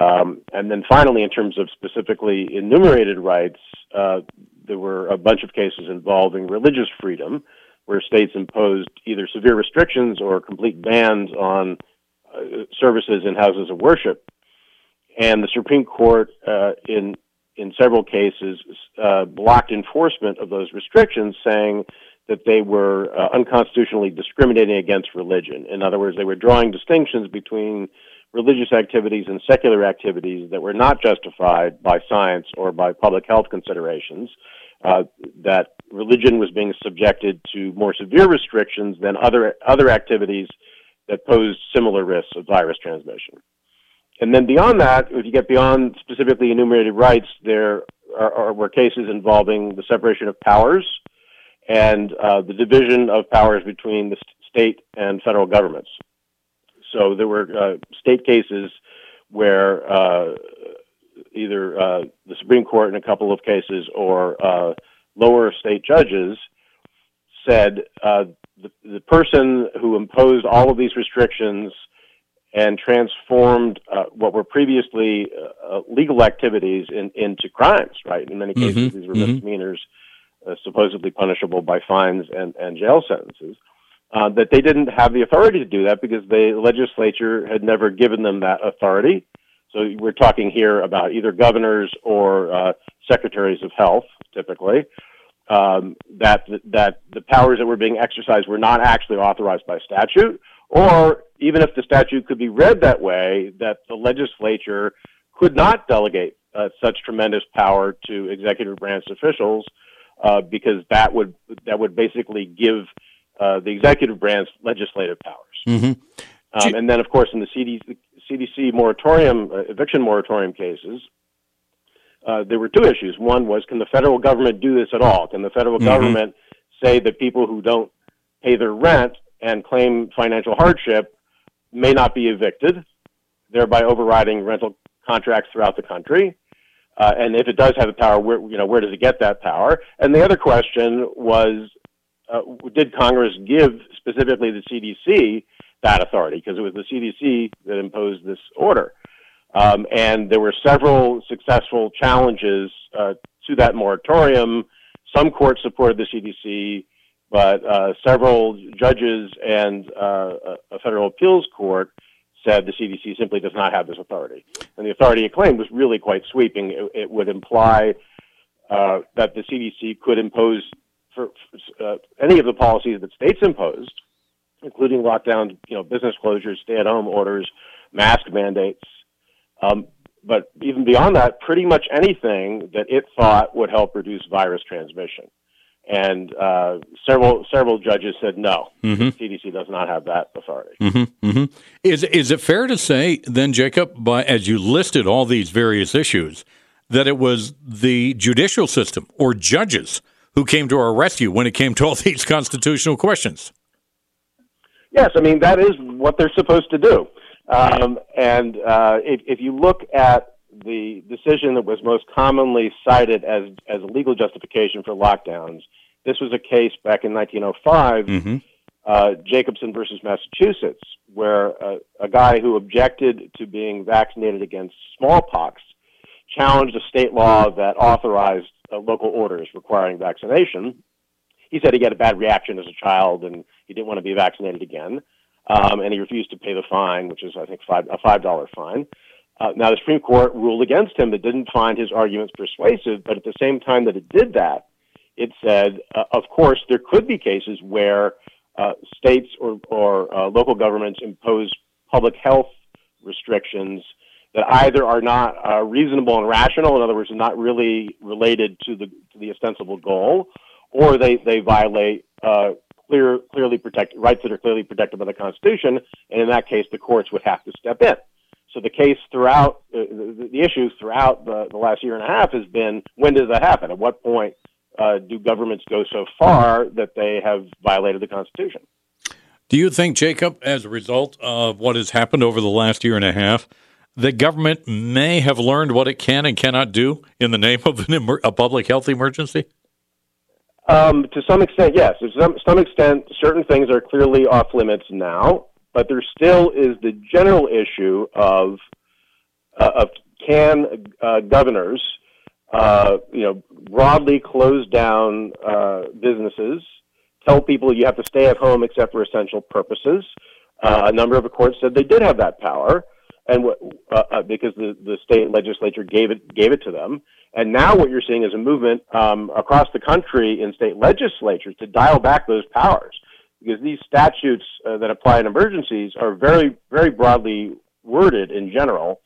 Um, and then finally, in terms of specifically enumerated rights, uh, there were a bunch of cases involving religious freedom, where states imposed either severe restrictions or complete bans on uh, services in houses of worship. And the Supreme Court, uh, in in several cases, uh, blocked enforcement of those restrictions, saying that they were uh, unconstitutionally discriminating against religion. In other words, they were drawing distinctions between religious activities and secular activities that were not justified by science or by public health considerations. Uh, that religion was being subjected to more severe restrictions than other other activities that posed similar risks of virus transmission. And then beyond that, if you get beyond specifically enumerated rights, there are, are, were cases involving the separation of powers and uh, the division of powers between the st- state and federal governments. So there were uh, state cases where uh, either uh, the Supreme Court in a couple of cases or uh, lower state judges said uh, the, the person who imposed all of these restrictions and transformed uh, what were previously uh, uh, legal activities in, into crimes, right? In many cases, Mhm, these were mhm. misdemeanors, uh, supposedly punishable by fines and, and jail sentences. Uh, that they didn't have the authority to do that because the legislature had never given them that authority. So we're talking here about either governors or uh, secretaries of health, typically. Um, that that the powers that were being exercised were not actually authorized by statute, or even if the statute could be read that way, that the legislature could not delegate uh, such tremendous power to executive branch officials uh, because that would that would basically give uh, the executive branch legislative powers. Mm-hmm. Um, and then, of course, in the CDC, CDC moratorium, uh, eviction moratorium cases, uh, there were two issues. One was, can the federal government do this at all? Can the federal Mhm. government say that people who don't pay their rent and claim financial hardship may not be evicted, thereby overriding rental contracts throughout the country? Uh, and if it does have the power, where you know where does it get that power? And the other question was, uh, did Congress give specifically the CDC that authority? Because it was the CDC that imposed this order. Um, and there were several successful challenges uh, to that moratorium. Some courts supported the CDC, but uh, several judges and uh, a- federal appeals court said the CDC simply does not have this authority. And the authority it claimed was really quite sweeping. It, it would imply uh, that the CDC could impose for uh, any of the policies that states imposed, including lockdowns, you know, business closures, stay-at-home orders, mask mandates. Um, but even beyond that, pretty much anything that it thought would help reduce virus transmission. And uh, several several judges said no, Mhm. CDC does not have that authority. Mm-hmm, hmm Is is it fair to say then, Jacob, by, as you listed all these various issues, that it was the judicial system or judges who came to our rescue when it came to all these constitutional questions? Yes, I mean that is what they're supposed to do. Um, and uh, if, if you look at the decision that was most commonly cited as as a legal justification for lockdowns, this was a case back in 1905, Mm-hmm. uh, Jacobson versus Massachusetts, where a, a guy who objected to being vaccinated against smallpox challenged a state law that authorized uh, local orders requiring vaccination. He said he got a bad reaction as a child and he didn't want to be vaccinated again, um, and he refused to pay the fine, which is I think five, a five dollar fine. Uh, now the Supreme Court ruled against him, but didn't find his arguments persuasive. But at the same time that it did that, it said, uh, of course, there could be cases where uh, states or, or uh, local governments impose public health restrictions that either are not uh, reasonable and rational, in other words, not really related to the to the ostensible goal, or they they violate uh, clear clearly protected rights that are clearly protected by the Constitution, and in that case, the courts would have to step in. So the case throughout uh, the, the issue throughout the, the last year and a half has been when does that happen? At what point uh, do governments go so far that they have violated the Constitution? Do you think, Jacob, as a result of what has happened over the last year and a half, the government may have learned what it can and cannot do in the name of emer- a public health emergency? Um, to some extent, yes. To some, some extent, certain things are clearly off limits now, but there still is the general issue of uh, of can uh, governors, uh, you know, broadly close down uh, businesses, tell people you have to stay at home except for essential purposes. Uh, a number of the courts said they did have that power, and what, uh, because the, the state legislature gave it gave it to them. And now what you're seeing is a movement um, across the country in state legislatures to dial back those powers, because these statutes uh, that apply in emergencies are very very broadly worded in general.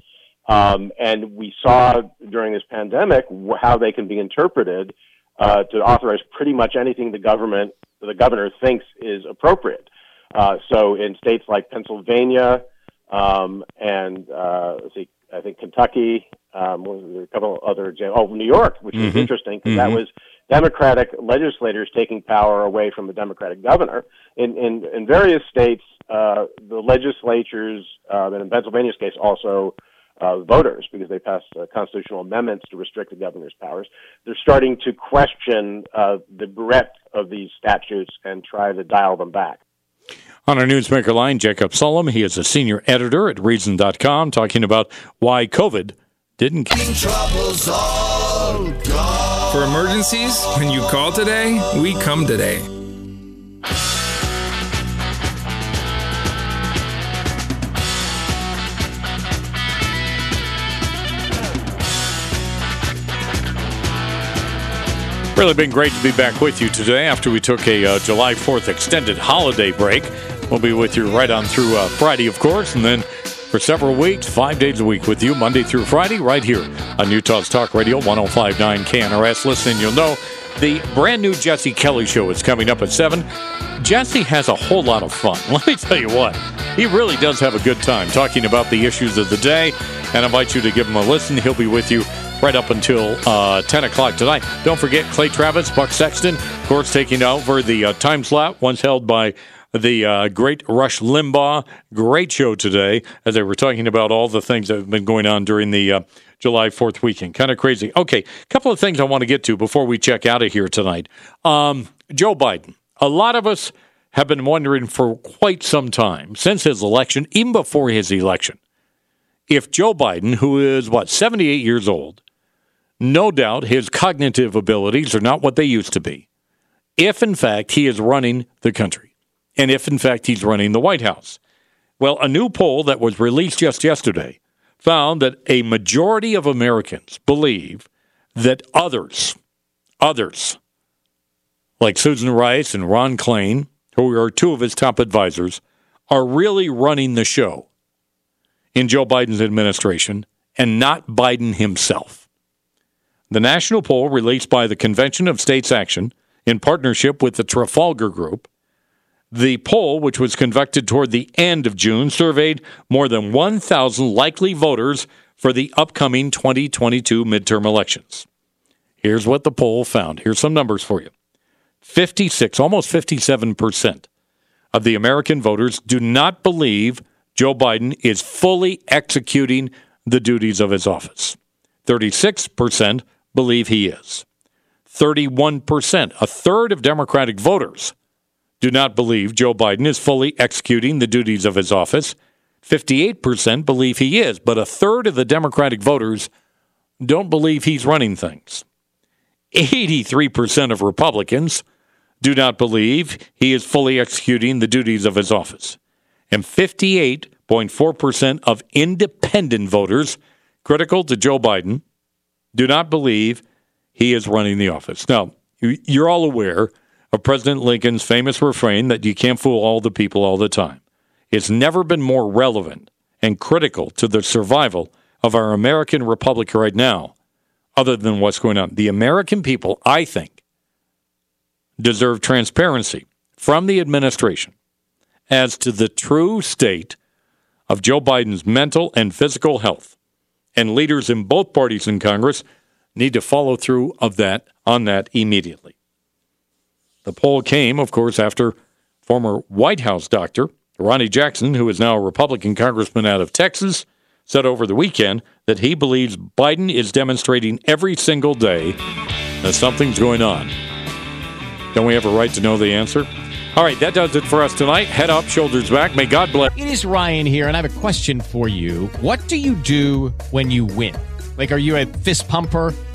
Um, and we saw during this pandemic how they can be interpreted uh, to authorize pretty much anything the government, the governor thinks is appropriate. Uh, so in states like Pennsylvania um, and uh, let's see, I think Kentucky, um, there a couple other examples. Oh, New York, which was Mhm. interesting because that Mhm. was Democratic legislators taking power away from the Democratic governor. In in, in various states, uh, the legislatures, uh, and in Pennsylvania's case, also uh, voters, because they passed uh, constitutional amendments to restrict the governor's powers. They're starting to question uh, the breadth of these statutes and try to dial them back. On our Newsmaker line, Jacob Sullum. He is a senior editor at Reason.com talking about why COVID didn't. For emergencies, when you call today, we come today. Really been great to be back with you today after we took a uh, July 4th extended holiday break. We'll be with you right on through uh, Friday, of course, and then for several weeks, five days a week with you, Monday through Friday, right here on Utah's Talk Radio 1059 KNRS. Listen, you'll know the brand new Jesse Kelly show is coming up at 7. Jesse has a whole lot of fun. Let me tell you what, he really does have a good time talking about the issues of the day, and I invite you to give him a listen. He'll be with you right up until uh, 10 o'clock tonight. Don't forget Clay Travis, Buck Sexton, of course, taking over the uh, time slot once held by the uh, great Rush Limbaugh. Great show today as they were talking about all the things that have been going on during the uh, July 4th weekend. Kind of crazy. Okay, a couple of things I want to get to before we check out of here tonight. Um, Joe Biden. A lot of us have been wondering for quite some time, since his election, even before his election, if Joe Biden, who is, what, 78 years old, no doubt his cognitive abilities are not what they used to be. If, in fact, he is running the country, and if, in fact, he's running the White House. Well, a new poll that was released just yesterday found that a majority of Americans believe that others, others, like Susan Rice and Ron Klain, who are two of his top advisors, are really running the show in Joe Biden's administration and not Biden himself. The national poll released by the Convention of States Action in partnership with the Trafalgar Group, the poll, which was conducted toward the end of June, surveyed more than 1,000 likely voters for the upcoming 2022 midterm elections. Here's what the poll found. Here's some numbers for you 56, almost 57% of the American voters do not believe Joe Biden is fully executing the duties of his office. 36% believe he is. 31%, a third of Democratic voters, do not believe Joe Biden is fully executing the duties of his office. 58% believe he is, but a third of the Democratic voters don't believe he's running things. 83% of Republicans do not believe he is fully executing the duties of his office. And 58.4% of independent voters critical to Joe Biden do not believe he is running the office. Now, you're all aware of President Lincoln's famous refrain that you can't fool all the people all the time. It's never been more relevant and critical to the survival of our American republic right now, other than what's going on. The American people, I think, deserve transparency from the administration as to the true state of Joe Biden's mental and physical health and leaders in both parties in Congress need to follow through of that on that immediately. The poll came, of course, after former White House doctor Ronny Jackson, who is now a Republican congressman out of Texas, said over the weekend that he believes Biden is demonstrating every single day that something's going on. Don't we have a right to know the answer? All right, that does it for us tonight. Head up, shoulders back. May God bless. It is Ryan here, and I have a question for you. What do you do when you win? Like, are you a fist pumper?